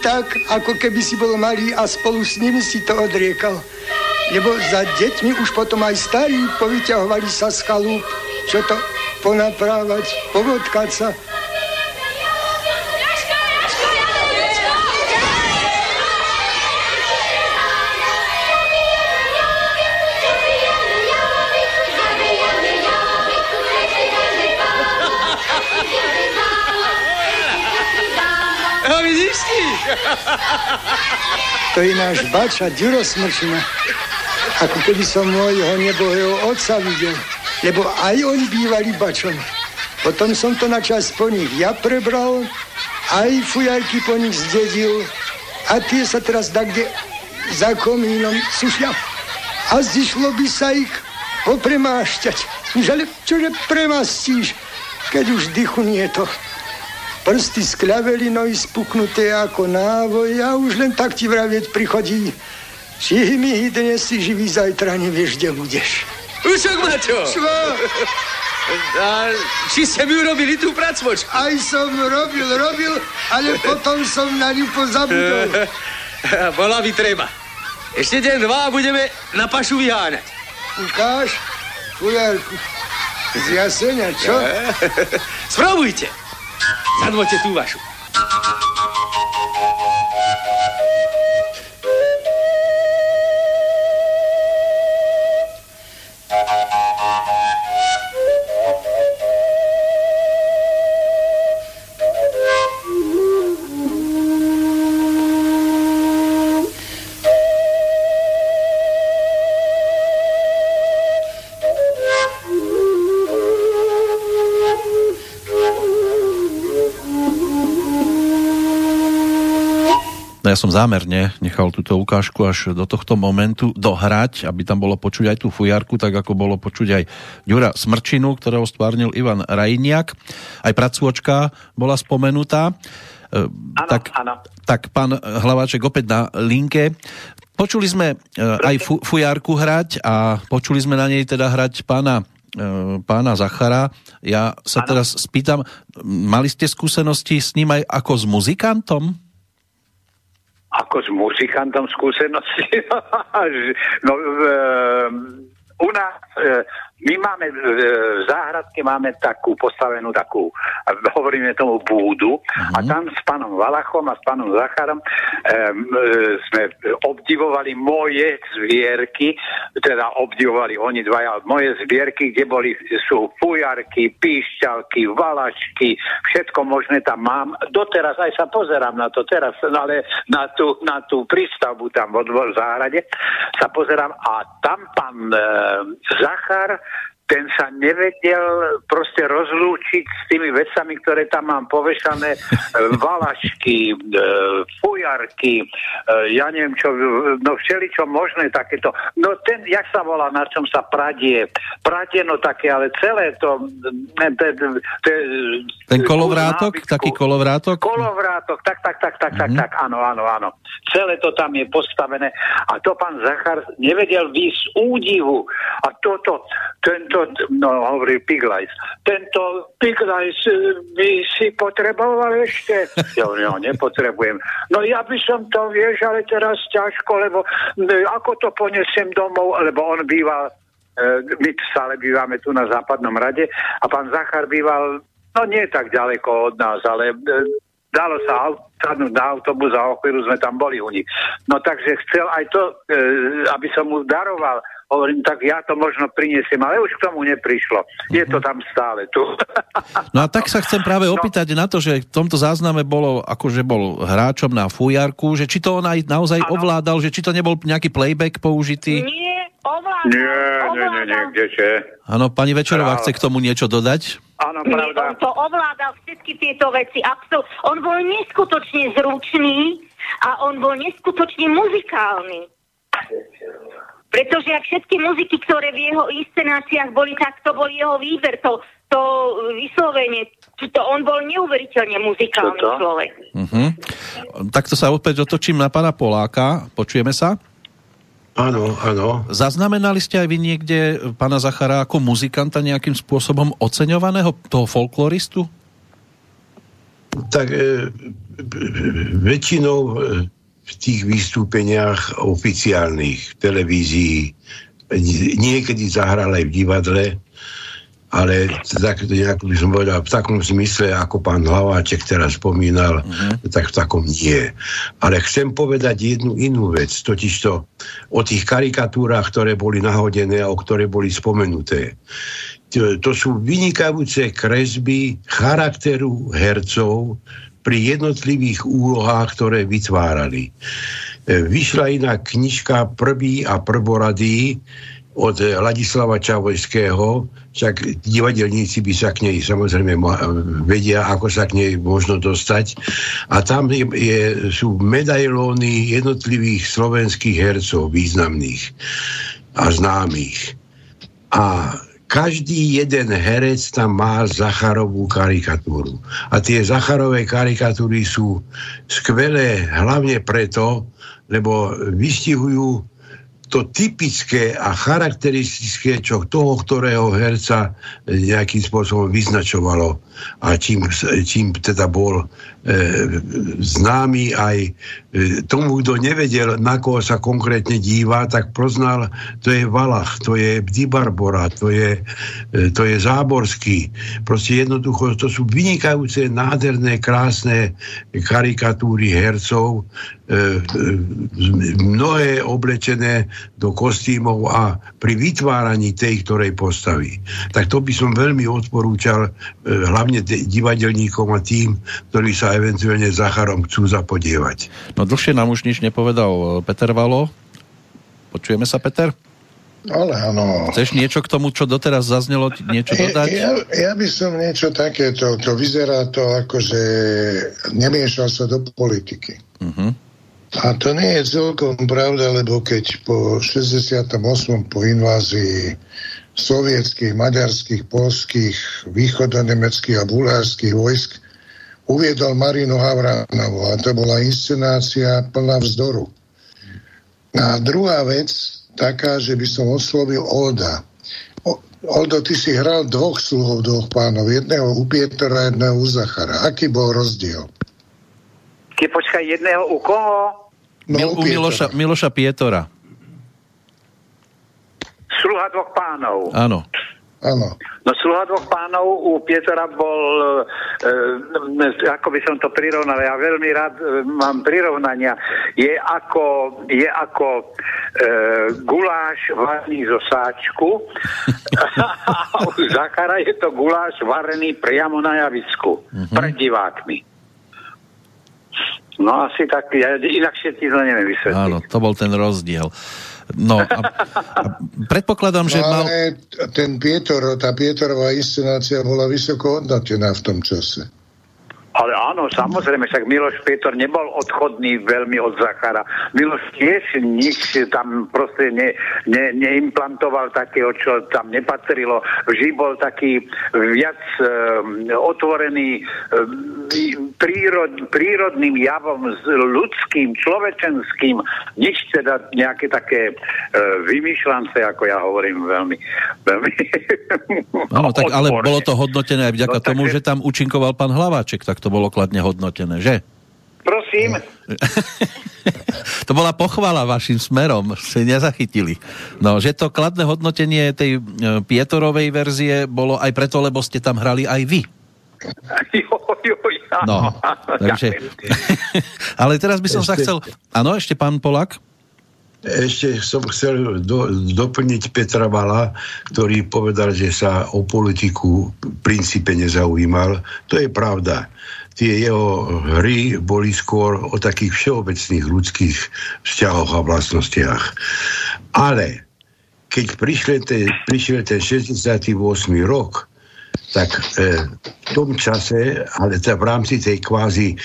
[SPEAKER 7] Tak, ako keby si bol malý a spolu s nimi si to odriekal. Lebo za deťmi už potom aj starí povyťahovali sa chalúp, čo to ponaprávať, povodkať sa. To je náš bača Ďuro Smrčina. Ako keby som môjho nebohého otca videl. Lebo aj oni bývali bačom. Potom som to na čas po nich ja prebral, aj fujarky po nich zdedil. A tie sa teraz kde za komínom sušia. A zišlo by sa ich popremášťať. Ale čože premastíš, keď už dychu nie je to prsty skľavelino spuchnuté ako návoj a už len tak ti vravieť prichodí. Šihmi dnes si živý, zajtra nevieš, kde budeš.
[SPEAKER 13] Ušok, Maťo!
[SPEAKER 7] Čo?
[SPEAKER 13] A či ste mi urobili tú pracmočku?
[SPEAKER 7] Aj som robil, robil, ale potom som na ňu pozabudol.
[SPEAKER 13] Bola by treba. Ešte deň, dva budeme na pašu vyháňať.
[SPEAKER 7] Ukáž? Fujarku. Z jasenia, čo?
[SPEAKER 13] Spravujte. Zadvoďte tú vašu.
[SPEAKER 1] No ja som zámerne nechal túto ukážku až do tohto momentu dohrať, aby tam bolo počuť aj tú fujarku, tak ako bolo počuť aj Ďura Smrčinu, ktorého stvárnil Ivan Rajniak. Aj pracúočka bola spomenutá.
[SPEAKER 4] Ano,
[SPEAKER 1] tak,
[SPEAKER 4] ano.
[SPEAKER 1] tak pán Hlaváček opäť na linke. Počuli sme e, aj fu, fujarku hrať a počuli sme na nej teda hrať pána e, pána Zachara. Ja sa ano. teraz spýtam, mali ste skúsenosti s ním aj ako s muzikantom?
[SPEAKER 4] Ako s muzikantom skúsenosti? no, e, u nás e, my máme e, v záhradke máme takú postavenú takú, hovoríme tomu búdu uh-huh. a tam s pánom Valachom a s pánom Zacharom um, sme obdivovali moje zvierky, teda obdivovali oni dvaja moje zvierky, kde boli, sú fujarky, píšťalky, valačky, všetko možné tam mám. Doteraz aj sa pozerám na to, teraz, ale na tú, na tú prístavbu tam vo záhrade sa pozerám a tam pán e, Zachar ten sa nevedel proste rozlúčiť s tými vecami, ktoré tam mám povešané, e, valašky, e, fujarky, e, ja neviem čo, no všeličo možné takéto. No ten, jak sa volá, na čom sa pradie, pradie no také, ale celé to... Te,
[SPEAKER 1] te, ten kolovrátok, nábytku, taký kolovrátok?
[SPEAKER 4] Kolovrátok, tak, tak, tak, tak, mm-hmm. tak, tak, áno, áno, áno. Celé to tam je postavené a to pán Zachar nevedel výsť údivu a toto, tento tento, no hovorí Piglajs, tento Piglajs e, by si potreboval ešte? Ja no, nepotrebujem. No ja by som to, vieš, ale teraz ťažko, lebo e, ako to ponesiem domov, lebo on býval, e, my stále bývame tu na západnom rade a pán Zachar býval, no nie tak ďaleko od nás, ale dalo sa sadnúť na autobus a o chvíľu sme tam boli u nich. No takže chcel aj to, aby som mu daroval Hovorím, tak ja to možno priniesiem, ale už k tomu neprišlo. Je to tam stále tu.
[SPEAKER 1] no a tak sa chcem práve no. opýtať no. na to, že v tomto zázname bolo, akože bol hráčom na fujarku, že či to on aj naozaj ano. ovládal, že či to nebol nejaký playback použitý?
[SPEAKER 3] Nie, ovládal.
[SPEAKER 4] Nie, nie, nie, nie, kdeže.
[SPEAKER 1] Áno, pani Večerová chce k tomu niečo dodať?
[SPEAKER 4] Áno, pravda.
[SPEAKER 3] Nie, on to ovládal všetky tieto veci. Absol- on bol neskutočne zručný a on bol neskutočne muzikálny. Pretože ak všetky muziky, ktoré v jeho inscenáciách boli, tak to bol jeho výber, to, to vyslovene, to on bol neuveriteľne muzikálny človek.
[SPEAKER 1] Uh-huh. Takto sa opäť otočím na pána Poláka. Počujeme sa?
[SPEAKER 2] Áno, áno.
[SPEAKER 1] Zaznamenali ste aj vy niekde pána Zachara ako muzikanta nejakým spôsobom oceňovaného, toho folkloristu?
[SPEAKER 2] Tak e, väčšinou e, v tých vystúpeniach oficiálnych v televízii. Niekedy zahral aj v divadle, ale tak nejak by som povedal, v takom zmysle, ako pán Hlaváček teraz spomínal, uh-huh. tak v takom nie. Ale chcem povedať jednu inú vec, totiž to o tých karikatúrach, ktoré boli nahodené a o ktoré boli spomenuté. To, to sú vynikajúce kresby charakteru hercov, pri jednotlivých úlohách, ktoré vytvárali. E, vyšla iná knižka Prvý a prvoradý od Ladislava Čavojského, však divadelníci by sa k nej samozrejme vedia, ako sa k nej možno dostať. A tam je, je, sú medailóny jednotlivých slovenských hercov významných a známych. A každý jeden herec tam má Zacharovú karikatúru. A tie Zacharové karikatúry sú skvelé hlavne preto, lebo vystihujú to typické a charakteristické, čo toho, ktorého herca nejakým spôsobom vyznačovalo a čím, čím teda bol E, známy aj e, tomu, kto nevedel, na koho sa konkrétne díva, tak poznal, to je Valach, to je Bdi to je, e, to je Záborský. Proste jednoducho, to sú vynikajúce, nádherné, krásne karikatúry hercov, mnohé oblečené do kostýmov a pri vytváraní tej ktorej postavy. Tak to by som veľmi odporúčal hlavne divadelníkom a tým, ktorí sa eventuálne Zacharom chcú zapodievať.
[SPEAKER 1] No dlhšie nám už nič nepovedal eh, Peter Valo. Počujeme sa, Peter?
[SPEAKER 5] Ale áno.
[SPEAKER 1] Chceš niečo k tomu, čo doteraz zaznelo, niečo dodať?
[SPEAKER 5] Ja, ja by som niečo takéto, to vyzerá to ako, že nemiešal sa do politiky. Uh-huh. A to nie je celkom pravda, lebo keď po 68. po invázii sovietských, maďarských, polských, východonemeckých a bulhárskych vojsk uviedol Marinu Havranovu a to bola inscenácia plná vzdoru. A druhá vec, taká, že by som oslovil Oda. Oldo, ty si hral dvoch sluhov, dvoch pánov. Jedného u Pietra, jedného u Zachara. Aký bol rozdiel?
[SPEAKER 4] Keď počkaj, jedného u koho?
[SPEAKER 1] No, Mil, u Miloša, Miloša Pietora.
[SPEAKER 4] Sluha dvoch pánov.
[SPEAKER 1] Áno.
[SPEAKER 5] Áno.
[SPEAKER 4] No sluha dvoch pánov u Pietora bol, e, e, ako by som to prirovnal, ja veľmi rád e, mám prirovnania, je ako, je ako e, guláš varený zo sáčku a u Zachara je to guláš varený priamo na javisku, mm-hmm. pred divákmi. No asi tak, ja inakšie ti to neviem vysvetliť.
[SPEAKER 1] Áno, to bol ten rozdiel. No, a, a predpokladám, že
[SPEAKER 5] no,
[SPEAKER 1] mal...
[SPEAKER 5] ten Pietor, tá Pietorová inscenácia bola vysoko hodnotená v tom čase.
[SPEAKER 4] Ale áno, samozrejme, však Miloš Petor nebol odchodný veľmi od Zachara. Miloš tiež nič tam proste ne, ne, neimplantoval takého, čo tam nepatrilo. Vždy bol taký viac e, otvorený e, prírod, prírodným javom, s ľudským, človečenským, nič teda nejaké také e, vymýšľance, ako ja hovorím veľmi. veľmi
[SPEAKER 1] áno, tak ale bolo to hodnotené aj vďaka no, tomu, že tam účinkoval pán Hlaváček, tak to to bolo kladne hodnotené, že?
[SPEAKER 4] Prosím.
[SPEAKER 1] to bola pochvala vašim smerom, ste nezachytili. No, že to kladné hodnotenie tej e, Pietorovej verzie bolo aj preto, lebo ste tam hrali aj vy.
[SPEAKER 4] Jo, jo, ja.
[SPEAKER 1] No, takže... Ale teraz by som sa chcel... Áno, ešte pán Polak?
[SPEAKER 2] Ešte som chcel do, doplniť Petra Vala, ktorý povedal, že sa o politiku v princípe nezaujímal. To je pravda tie jeho hry boli skôr o takých všeobecných ľudských vzťahoch a vlastnostiach. Ale keď prišiel ten, prišiel ten 68. rok, tak e, v tom čase, ale teda v rámci tej kvázi e,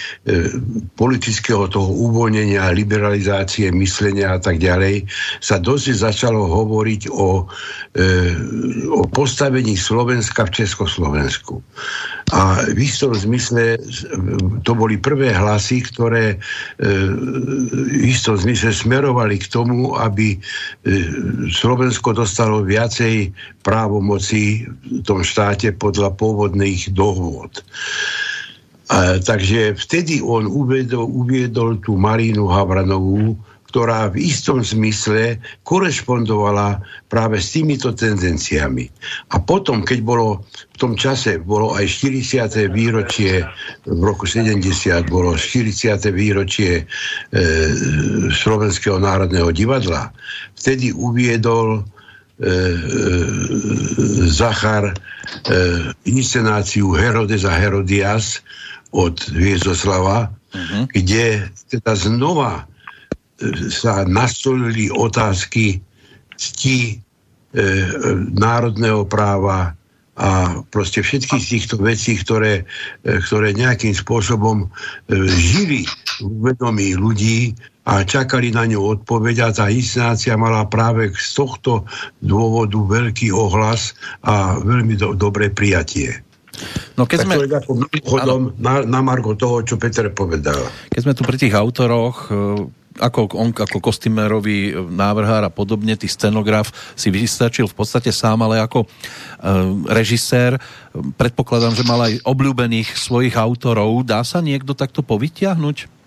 [SPEAKER 2] politického toho uvoľnenia, liberalizácie myslenia a tak ďalej, sa dosť začalo hovoriť o, e, o postavení Slovenska v Československu. A v istom zmysle to boli prvé hlasy, ktoré e, v istom zmysle smerovali k tomu, aby e, Slovensko dostalo viacej právomocí v tom štáte podľa pôvodných dohôd. A, takže vtedy on uviedol, uviedol tú Marínu Havranovú, ktorá v istom zmysle korešpondovala práve s týmito tendenciami. A potom, keď bolo v tom čase, bolo aj 40. výročie, v roku 70 bolo 40. výročie e, Slovenského národného divadla, vtedy uviedol e, e, Zachar e, inscenáciu Herodes a Herodias od Viezoslava, uh-huh. kde teda znova sa nastolili otázky cti e, národného práva a proste všetky z týchto vecí, ktoré, e, ktoré nejakým spôsobom e, žili v vedomí ľudí a čakali na ňu odpoveď a tá inscenácia mala práve z tohto dôvodu veľký ohlas a veľmi do, dobré prijatie.
[SPEAKER 1] No keď sme...
[SPEAKER 2] Chodom na, na margo toho, čo Peter povedal.
[SPEAKER 1] Keď sme tu pri tých autoroch, e, ako on ako kostýmerový návrhár a podobne, tý scenograf si vystačil v podstate sám, ale ako e, režisér predpokladám, že mal aj obľúbených svojich autorov. Dá sa niekto takto povytiahnuť?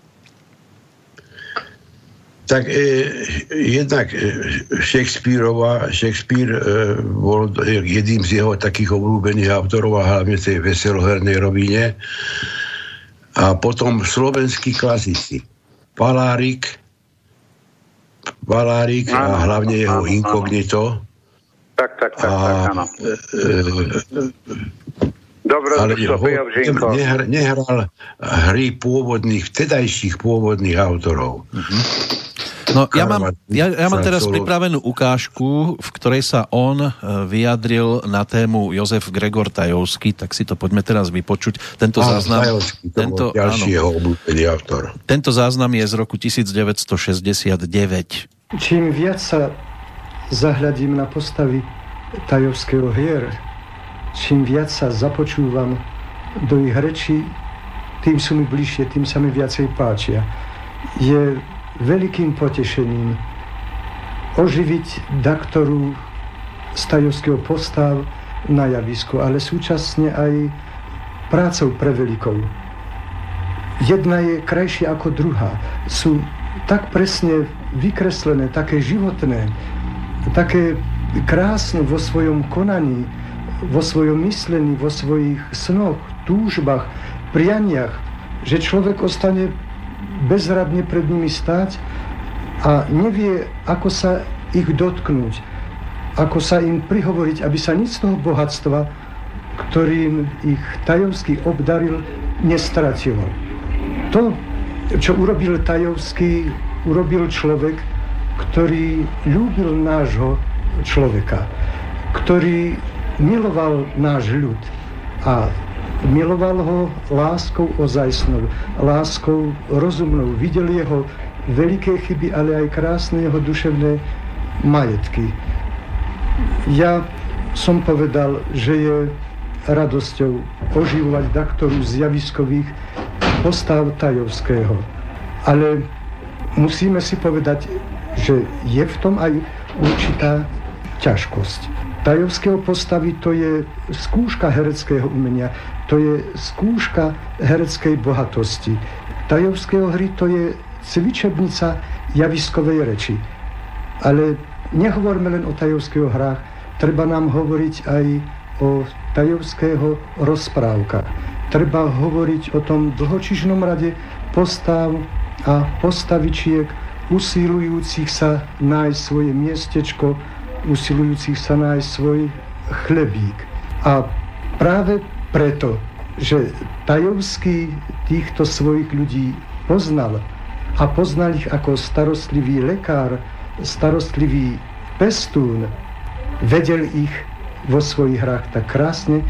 [SPEAKER 2] Tak e, jednak e, Shakespeareova, Shakespeare e, bol jedným z jeho takých obľúbených autorov a hlavne tej veselohernej rovine. A potom slovenskí klasici Palárik, Palárik a hlavne jeho áno, inkognito.
[SPEAKER 4] Tak, tak, tak, a, tak, áno. E, e, Dobro, ale ho,
[SPEAKER 2] nehr, nehral hry pôvodných, vtedajších pôvodných autorov.
[SPEAKER 1] Uh-huh. No ja mám, ja, ja mám teraz pripravenú ukážku, v ktorej sa on e, vyjadril na tému Jozef Gregor Tajovský, tak si to poďme teraz vypočuť. Tento áno, záznam...
[SPEAKER 2] Tajovský, to tento, áno, jeho autor.
[SPEAKER 1] Tento záznam je z roku 1969.
[SPEAKER 14] Čím viac sa zahľadím na postavy Tajovského hier, čím viac sa započúvam do ich rečí, tým sú mi bližšie, tým sa mi viacej páčia. Je veľkým potešením oživiť daktoru stajovského postav na javisku, ale súčasne aj prácou pre veľkou. Jedna je krajšia ako druhá. Sú tak presne vykreslené, také životné, také krásne vo svojom konaní, vo svojom myslení, vo svojich snoch, túžbách, prianiach, že človek ostane bezradne pred nimi stáť a nevie, ako sa ich dotknúť, ako sa im prihovoriť, aby sa nič z toho bohatstva, ktorým ich tajovský obdaril, nestratilo. To, čo urobil tajovský, urobil človek, ktorý ľúbil nášho človeka, ktorý miloval náš ľud a Miloval ho láskou ozajstnou, láskou rozumnou. Videl jeho veľké chyby, ale aj krásne jeho duševné majetky. Ja som povedal, že je radosťou oživovať daktoru z javiskových postav Tajovského. Ale musíme si povedať, že je v tom aj určitá ťažkosť. Tajovského postavy to je skúška hereckého umenia to je skúška hereckej bohatosti. Tajovského hry to je cvičebnica javiskovej reči. Ale nehovorme len o tajovského hrách, treba nám hovoriť aj o tajovského rozprávka. Treba hovoriť o tom dlhočižnom rade postav a postavičiek, usilujúcich sa nájsť svoje miestečko, usilujúcich sa nájsť svoj chlebík. A práve preto, že Tajovský týchto svojich ľudí poznal a poznal ich ako starostlivý lekár, starostlivý pestún, vedel ich vo svojich hrách tak krásne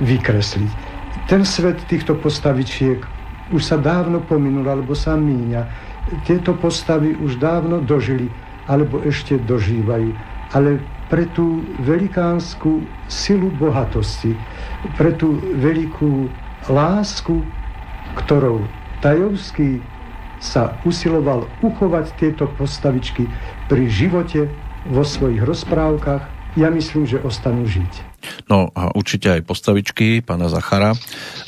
[SPEAKER 14] vykresliť. Ten svet týchto postavičiek už sa dávno pominul, alebo sa míňa. Tieto postavy už dávno dožili, alebo ešte dožívajú. Ale pre tú velikánsku silu bohatosti, pre tú veľkú lásku, ktorou Tajovský sa usiloval uchovať tieto postavičky pri živote vo svojich rozprávkach, ja myslím, že ostanú žiť.
[SPEAKER 1] No a určite aj postavičky pána Zachara.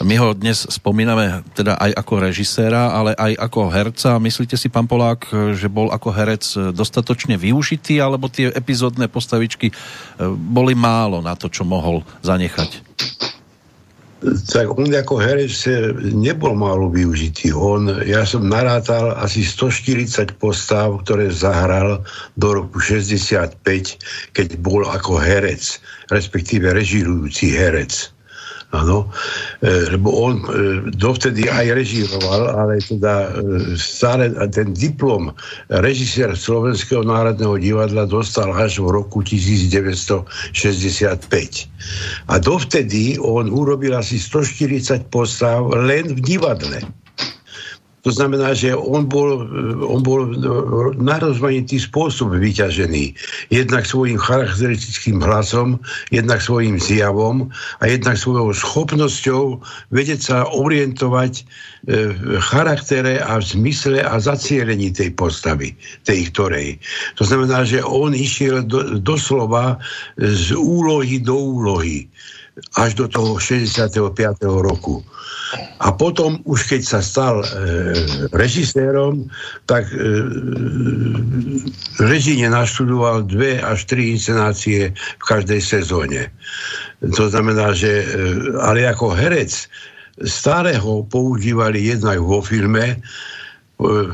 [SPEAKER 1] My ho dnes spomíname teda aj ako režiséra, ale aj ako herca. Myslíte si, pán Polák, že bol ako herec dostatočne využitý, alebo tie epizódne postavičky e, boli málo na to, čo mohol zanechať?
[SPEAKER 2] Tak on ako herec nebol málo využitý. On, ja som narátal asi 140 postav, ktoré zahral do roku 65, keď bol ako herec, respektíve režirujúci herec. Áno, e, lebo on e, dovtedy aj režíroval, ale teda e, stále ten diplom režisér Slovenského národného divadla dostal až v roku 1965. A dovtedy on urobil asi 140 postav len v divadle. To znamená, že on bol, on bol na rozmanitý spôsob vyťažený. Jednak svojim charakteristickým hlasom, jednak svojim zjavom a jednak svojou schopnosťou vedieť sa orientovať e, v charaktere a v zmysle a zacielení tej postavy, tej ktorej. To znamená, že on išiel do, doslova z úlohy do úlohy až do toho 65. roku. A potom, už keď sa stal e, režisérom, tak e, režine naštudoval dve až tri inscenácie v každej sezóne. To znamená, že e, ale ako herec stále ho používali jednak vo filme, e,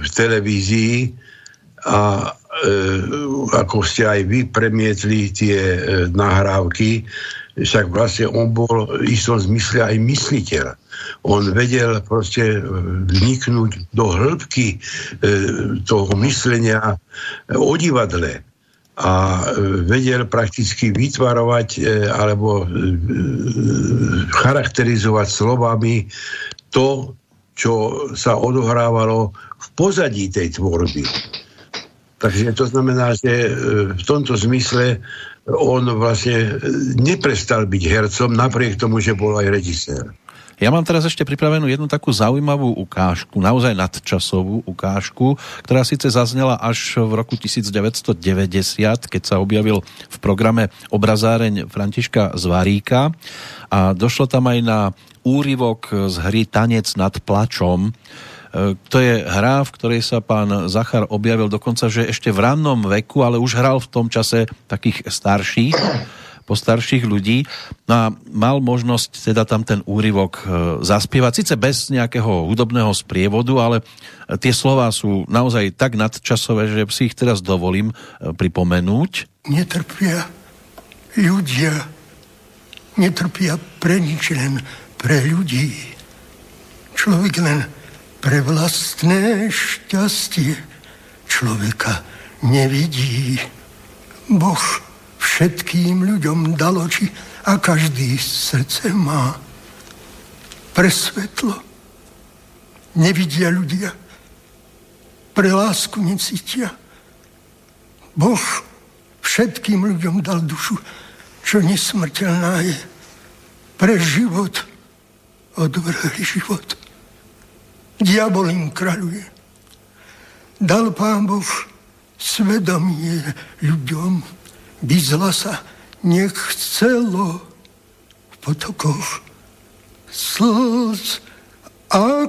[SPEAKER 2] v televízii a e, ako ste aj vy premietli tie e, nahrávky, však vlastne on bol v istom zmysle aj mysliteľ. On vedel proste vniknúť do hĺbky e, toho myslenia o divadle a vedel prakticky vytvarovať e, alebo e, charakterizovať slovami to, čo sa odohrávalo v pozadí tej tvorby. Takže to znamená, že v tomto zmysle on vlastne neprestal byť hercom, napriek tomu, že bol aj režisér.
[SPEAKER 1] Ja mám teraz ešte pripravenú jednu takú zaujímavú ukážku, naozaj nadčasovú ukážku, ktorá síce zaznela až v roku 1990, keď sa objavil v programe obrazáreň Františka Zvaríka a došlo tam aj na úryvok z hry Tanec nad plačom, e, to je hra, v ktorej sa pán Zachar objavil dokonca, že ešte v rannom veku, ale už hral v tom čase takých starších postarších ľudí. No a mal možnosť teda tam ten úryvok e, zaspievať, síce bez nejakého hudobného sprievodu, ale tie slova sú naozaj tak nadčasové, že si ich teraz dovolím e, pripomenúť.
[SPEAKER 12] Netrpia ľudia, netrpia pre nič, len pre ľudí. Človek len pre vlastné šťastie človeka nevidí. Boh všetkým ľuďom dal oči a každý srdce má. Pre svetlo nevidia ľudia, pre lásku necítia. Boh všetkým ľuďom dal dušu, čo nesmrteľná je. Pre život odvrhli život. Diabol im kráľuje. Dal pán Boh svedomie ľuďom, by zla sa nechcelo v potokoch slz a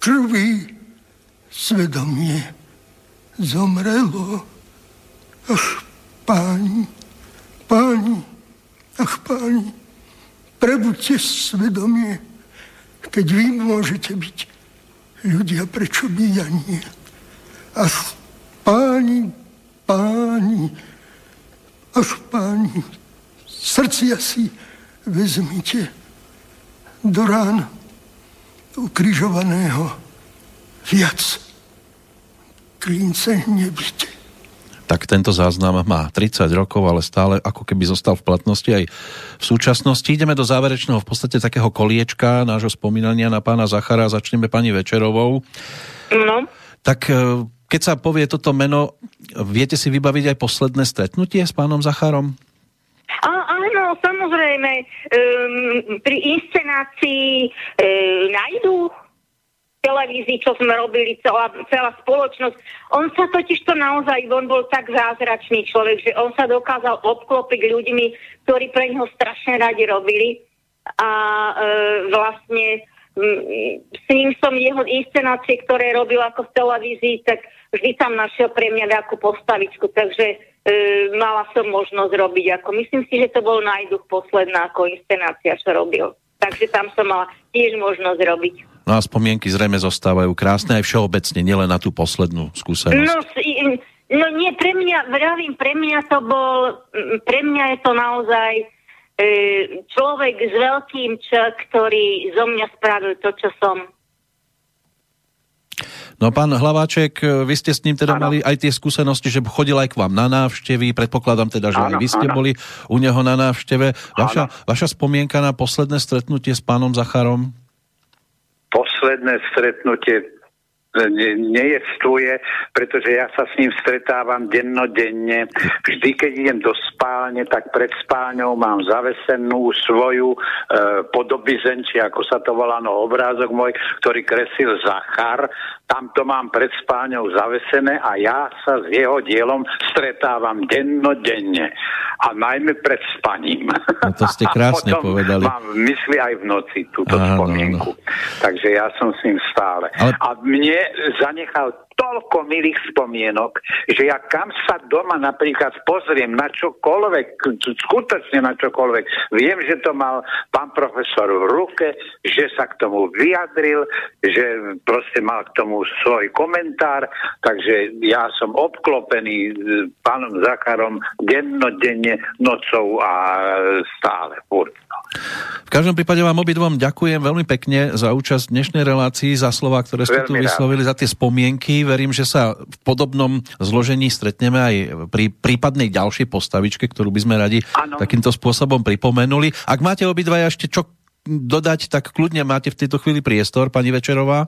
[SPEAKER 12] krvi svedomie zomrelo. Ach, páni, páni, ach, páni, prebuďte svedomie, keď vy môžete byť ľudia, prečo by ja nie? Ach, páni, páni, Až páni, srdcia si vezmite do rán ukrižovaného viac klince nebyte.
[SPEAKER 1] Tak tento záznam má 30 rokov, ale stále ako keby zostal v platnosti aj v súčasnosti. Ideme do záverečného v podstate takého koliečka nášho spomínania na pána Zachara. Začneme pani Večerovou.
[SPEAKER 3] No.
[SPEAKER 1] Tak e, keď sa povie toto meno, viete si vybaviť aj posledné stretnutie s pánom Zacharom?
[SPEAKER 3] A, áno, samozrejme. Um, pri inscenácii um, nájdú televízii, čo sme robili, celá, celá spoločnosť. On sa totiž to naozaj, on bol tak zázračný človek, že on sa dokázal obklopiť ľuďmi, ktorí pre neho strašne radi robili. A e, vlastne s ním som jeho inscenácie, ktoré robil ako v televízii, tak vždy tam našiel pre mňa nejakú postavičku, takže e, mala som možnosť robiť. Ako, myslím si, že to bol najduch posledná ako inscenácia, čo robil. Takže tam som mala tiež možnosť robiť.
[SPEAKER 1] No a spomienky zrejme zostávajú krásne aj všeobecne, nielen na tú poslednú skúsenosť.
[SPEAKER 3] No, no nie, pre mňa, vravím, pre mňa to bol, pre mňa je to naozaj e, človek s veľkým č, ktorý zo mňa spravil to, čo som.
[SPEAKER 1] No pán Hlaváček, vy ste s ním teda ano. mali aj tie skúsenosti, že chodil aj k vám na návštevy, predpokladám teda, že ano, aj vy ste ano. boli u neho na návšteve. Vaša, vaša spomienka na posledné stretnutie s pánom Zacharom?
[SPEAKER 4] Posledné stretnutie nejestvuje, pretože ja sa s ním stretávam dennodenne. Vždy, keď idem do spálne, tak pred spálňou mám zavesenú svoju e, podobizeň, či ako sa to volá, no obrázok môj, ktorý kresil Zachar. Tam to mám pred spálňou zavesené a ja sa s jeho dielom stretávam dennodenne. A najmä pred spaním.
[SPEAKER 1] No to ste krásne
[SPEAKER 4] a potom
[SPEAKER 1] povedali.
[SPEAKER 4] mám v mysli aj v noci túto Áno, spomienku. No. Takže ja som s ním stále. Ale... A mne zanechal toľko milých spomienok, že ja kam sa doma napríklad pozriem na čokoľvek, skutočne na čokoľvek, viem, že to mal pán profesor v ruke, že sa k tomu vyjadril, že proste mal k tomu svoj komentár, takže ja som obklopený pánom Zakarom dennodenne, nocou a stále. Furt.
[SPEAKER 1] V každom prípade vám obidvom ďakujem veľmi pekne za účasť v dnešnej relácii, za slova, ktoré ste veľmi tu vyslovili, rád. za tie spomienky. Verím, že sa v podobnom zložení stretneme aj pri prípadnej ďalšej postavičke, ktorú by sme radi ano. takýmto spôsobom pripomenuli. Ak máte obidvaja ešte čo dodať, tak kľudne máte v tejto chvíli priestor, pani Večerová.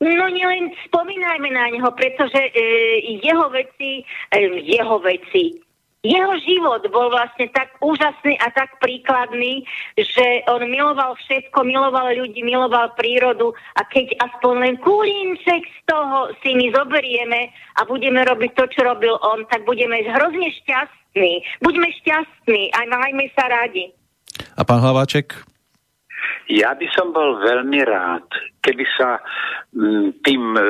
[SPEAKER 3] No nielen spomínajme na neho, pretože e, jeho veci, e, jeho veci, jeho život bol vlastne tak úžasný a tak príkladný, že on miloval všetko, miloval ľudí, miloval prírodu a keď aspoň len kúlinček z toho si my zoberieme a budeme robiť to, čo robil on, tak budeme hrozne šťastní. Buďme šťastní a majme sa radi.
[SPEAKER 1] A pán Hlaváček?
[SPEAKER 4] Ja by som bol veľmi rád, keby sa mm, tým e,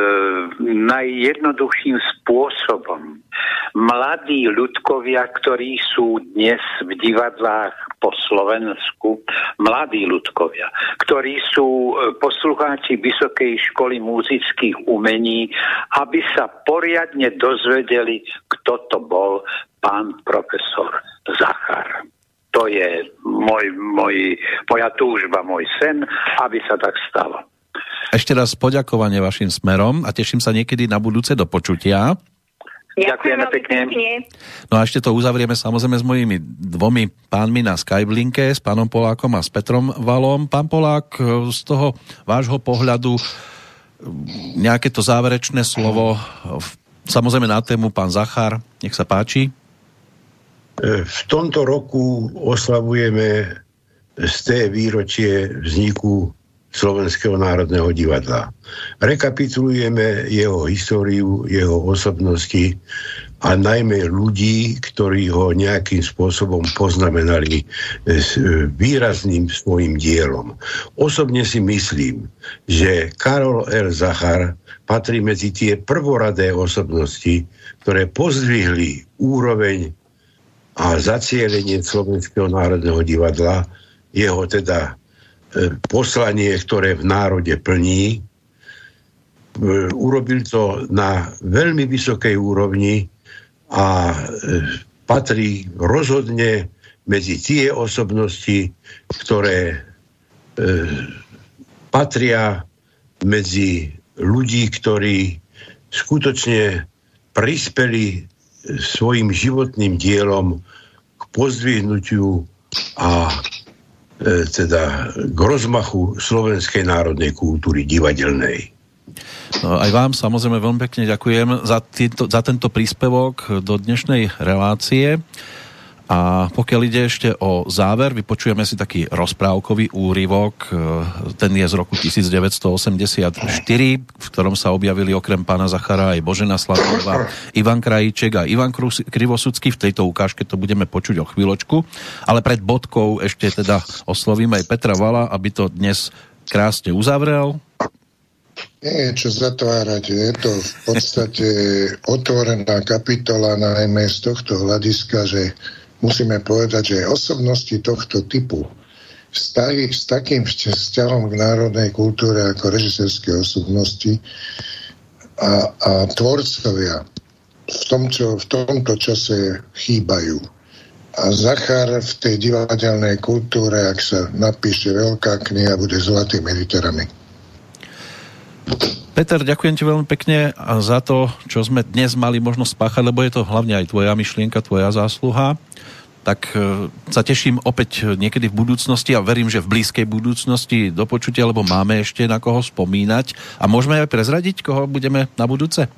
[SPEAKER 4] najjednoduchším spôsobom mladí ľudkovia, ktorí sú dnes v divadlách po Slovensku, mladí ľudkovia, ktorí sú e, poslucháči Vysokej školy muzických umení, aby sa poriadne dozvedeli, kto to bol pán profesor Zachar. To je môj, môj, moja túžba, môj sen, aby sa tak stalo.
[SPEAKER 1] Ešte raz poďakovanie vašim smerom a teším sa niekedy na budúce do počutia.
[SPEAKER 4] Ďakujeme pekne.
[SPEAKER 1] No a ešte to uzavrieme samozrejme s mojimi dvomi pánmi na Skyblinke, s pánom Polákom a s Petrom Valom. Pán Polák, z toho vášho pohľadu nejaké to záverečné slovo, samozrejme na tému pán Zachar, nech sa páči.
[SPEAKER 2] V tomto roku oslavujeme z té výročie vzniku Slovenského národného divadla. Rekapitulujeme jeho históriu, jeho osobnosti a najmä ľudí, ktorí ho nejakým spôsobom poznamenali s výrazným svojim dielom. Osobne si myslím, že Karol R. Zachar patrí medzi tie prvoradé osobnosti, ktoré pozdvihli úroveň a zacielenie Slovenského národného divadla, jeho teda e, poslanie, ktoré v národe plní. E, urobil to na veľmi vysokej úrovni a e, patrí rozhodne medzi tie osobnosti, ktoré patria medzi ľudí, ktorí skutočne prispeli svojim životným dielom k pozdvihnutiu a e, teda k rozmachu slovenskej národnej kultúry divadelnej.
[SPEAKER 1] No, aj vám samozrejme veľmi pekne ďakujem za, týto, za tento príspevok do dnešnej relácie. A pokiaľ ide ešte o záver, vypočujeme si taký rozprávkový úryvok. E, ten je z roku 1984, v ktorom sa objavili okrem pána Zachara aj Božena Sladová, Ivan Krajíček a Ivan Krivosudský. V tejto ukážke to budeme počuť o chvíľočku. Ale pred bodkou ešte teda oslovíme aj Petra Vala, aby to dnes krásne uzavrel.
[SPEAKER 5] Nie čo zatvárať. Je to v podstate otvorená kapitola najmä z tohto hľadiska, že musíme povedať, že osobnosti tohto typu vztahy s takým vzťahom k národnej kultúre ako režisérske osobnosti a, a tvorcovia v, tom, čo, v tomto čase chýbajú. A Zachar v tej divadelnej kultúre, ak sa napíše veľká kniha, bude zlatými literami.
[SPEAKER 1] Peter, ďakujem ti veľmi pekne za to, čo sme dnes mali možnosť spáchať, lebo je to hlavne aj tvoja myšlienka, tvoja zásluha tak e, sa teším opäť niekedy v budúcnosti a verím, že v blízkej budúcnosti do počutia, lebo máme ešte na koho spomínať. A môžeme aj prezradiť, koho budeme na budúce?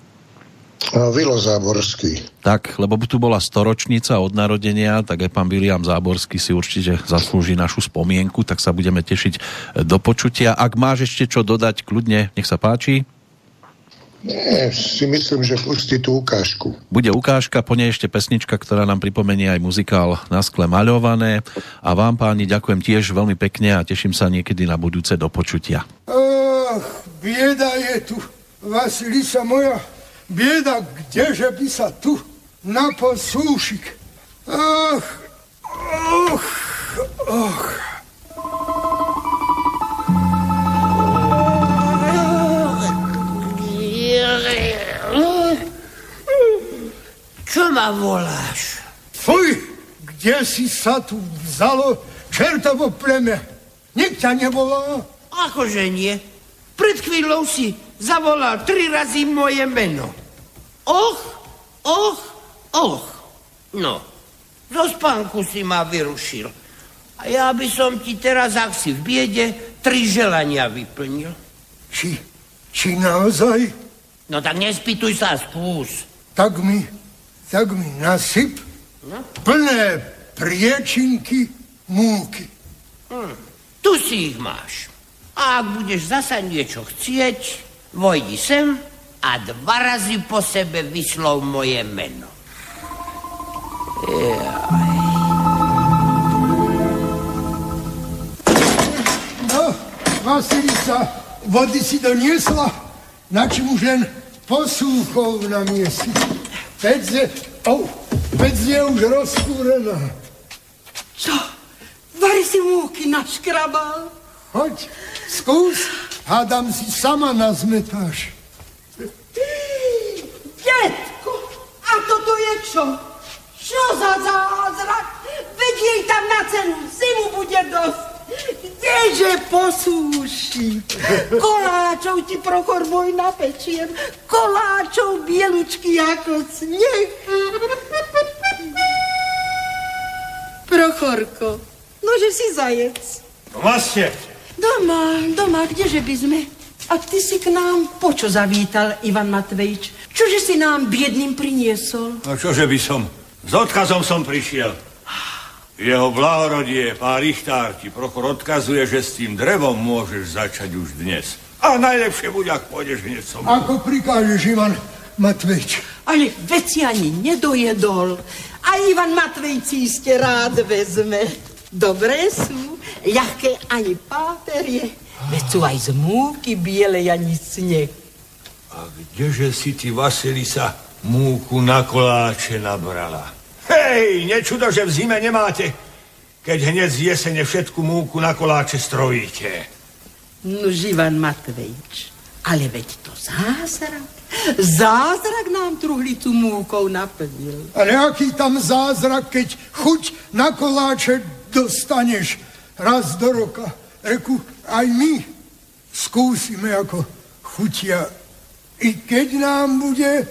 [SPEAKER 5] Vilo Záborský.
[SPEAKER 1] Tak, lebo tu bola storočnica od narodenia, tak aj pán William Záborský si určite zaslúži našu spomienku, tak sa budeme tešiť do počutia. Ak máš ešte čo dodať, kľudne, nech sa páči.
[SPEAKER 5] Nie, si myslím, že pustí tú ukážku.
[SPEAKER 1] Bude ukážka, po nej ešte pesnička, ktorá nám pripomenie aj muzikál na skle maľované. A vám, páni, ďakujem tiež veľmi pekne a teším sa niekedy na budúce do počutia.
[SPEAKER 7] Ach, bieda je tu. Vasilisa moja, bieda, kdeže by sa tu na posúšik. Ach, och, och.
[SPEAKER 15] Čo ma voláš?
[SPEAKER 7] Fuj, kde si sa tu vzalo čertovo pleme? Nik ťa nevolá?
[SPEAKER 15] Akože nie. Pred chvíľou si zavolal tri razy moje meno. Och, och, och. No, zo spánku si ma vyrušil. A ja by som ti teraz, ak si v biede, tri želania vyplnil.
[SPEAKER 7] Či, či naozaj?
[SPEAKER 15] No tak nespýtuj sa, skús.
[SPEAKER 7] Tak mi, tak mi nasyp no? plné priečinky múky.
[SPEAKER 15] Hm, tu si ich máš. A ak budeš zasa niečo chcieť, vojdi sem a dva razy po sebe vyslov moje meno. Jaj.
[SPEAKER 7] No, Vasilisa, vody si doniesla, na čím už len posúchov na mieste. Pec je, oh, pec je už rozkúrená.
[SPEAKER 15] Čo? Vari si múky naškrabal?
[SPEAKER 7] Choď, skús, hádam si sama nazmetáš.
[SPEAKER 15] Detko, a toto je čo? Čo za zázrak? Veď jej tam na cenu zimu bude dosť. Kdeže posúši? Koláčov ti Prochor môj napečiem. Koláčov bielučky ako sneh. Prochorko, nože si zajec.
[SPEAKER 16] Vlastne.
[SPEAKER 15] Doma, doma, kdeže by sme? A ty si k nám počo zavítal, Ivan Matvejič? Čože si nám biedným priniesol?
[SPEAKER 16] No čože by som? S odkazom som prišiel. Jeho blahorodie, pán Richtár, ti Prochor odkazuje, že s tým drevom môžeš začať už dnes. A najlepšie bude, ak pôjdeš hneď som.
[SPEAKER 7] Ako prikážeš, Ivan Matvejič?
[SPEAKER 15] Ale veci ani nedojedol. A Ivan Matvejič si iste rád vezme. Dobré sú, ľahké ani páterie. Veď sú aj z múky bielej ani sneh.
[SPEAKER 16] A kdeže si ty, Vasilisa, múku na koláče nabrala? Hej, nečudo, že v zime nemáte, keď hneď z jesene všetku múku na koláče strojíte.
[SPEAKER 15] No, Ivan Matvejič, ale veď to zázrak. Zázrak nám truhlicu múkou naplnil.
[SPEAKER 7] Ale aký tam zázrak, keď chuť na koláče dostaneš raz do roka. Reku, aj my skúsime, ako chutia. I keď nám bude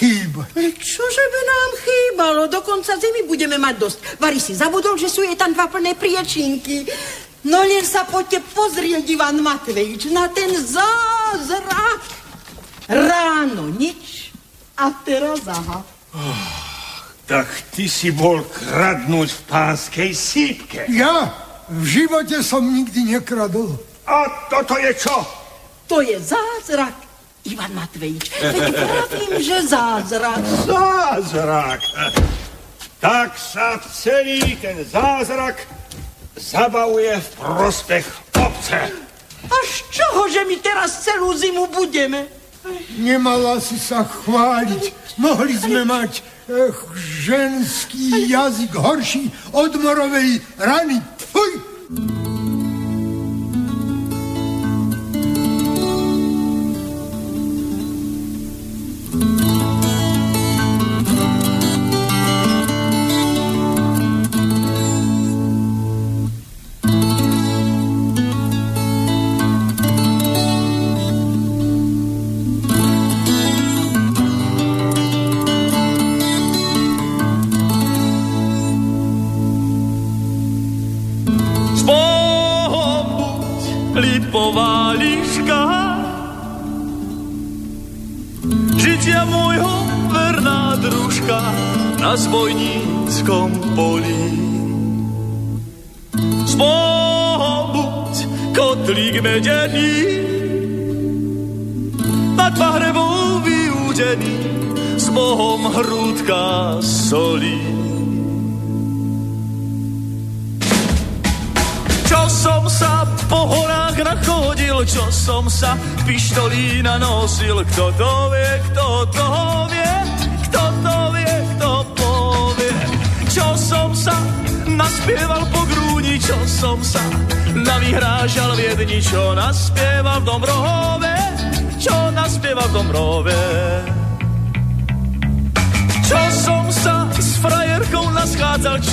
[SPEAKER 7] chýbať.
[SPEAKER 15] Ale čože by nám chýbalo? Do konca zimy budeme mať dosť. Vary si zabudol, že sú jej tam dva plné priečinky. No len sa poďte pozrieť, Ivan Matvejič, na ten zázrak. Ráno nič a teraz aha.
[SPEAKER 16] Oh, tak ty si bol kradnúť v pánskej sípke.
[SPEAKER 7] Ja v živote som nikdy nekradol.
[SPEAKER 16] A toto je čo?
[SPEAKER 15] To je zázrak. Ivan Matvejič, veď pravím, že zázrak.
[SPEAKER 16] Zázrak. Tak sa celý ten zázrak zabavuje v prospech obce.
[SPEAKER 15] A z čoho, že my teraz celú zimu budeme?
[SPEAKER 7] Nemala si sa chváliť. Mohli sme mať ech, ženský jazyk horší od morovej rany.
[SPEAKER 17] 嘿。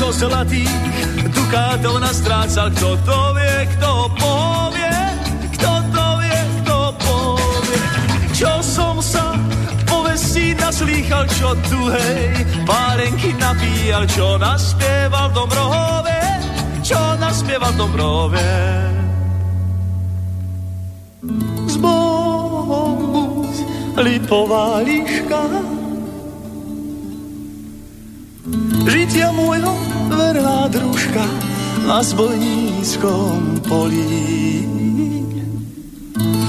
[SPEAKER 17] Čo zlatých dukátov nastrácal, kto to vie, kto povie, kto to vie, kto povie. Čo som sa povestí naslýchal, čo tu hej, párenky napíjal, čo naspieval v Dobrohove, čo naspieval v Dobrohove. S Bohom buď lipová liška, družka na zbojníckom polí.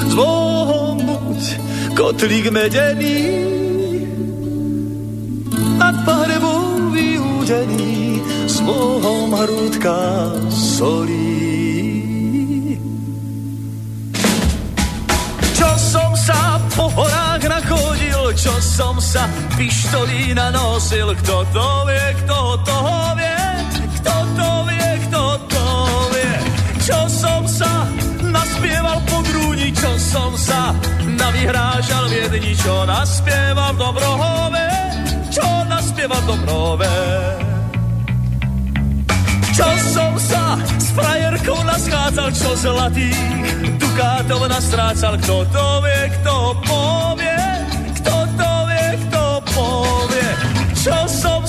[SPEAKER 17] S Bohom buď kotlík medený, nad pahrebou vyúdený, s Bohom hrúdka solí. Čo som sa po horách nachodil, čo som sa pištolína nosil, kto to vie, kto to Čo som sa naspieval po grúni, čo som sa navyhrážal v jedni, čo naspieval v Dobrohove, čo naspieval v Dobrohove. Čo som sa s frajerkou naschádzal, čo zlatých dukátov nastrácal, kto to vie, kto povie, kto to vie, kto povie. Čo som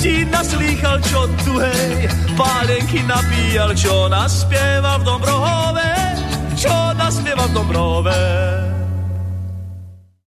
[SPEAKER 17] povestí naslýchal, čo tu hej, pálenky napíjal, čo naspieval v Dobrohove, čo naspieval v Dobrohove.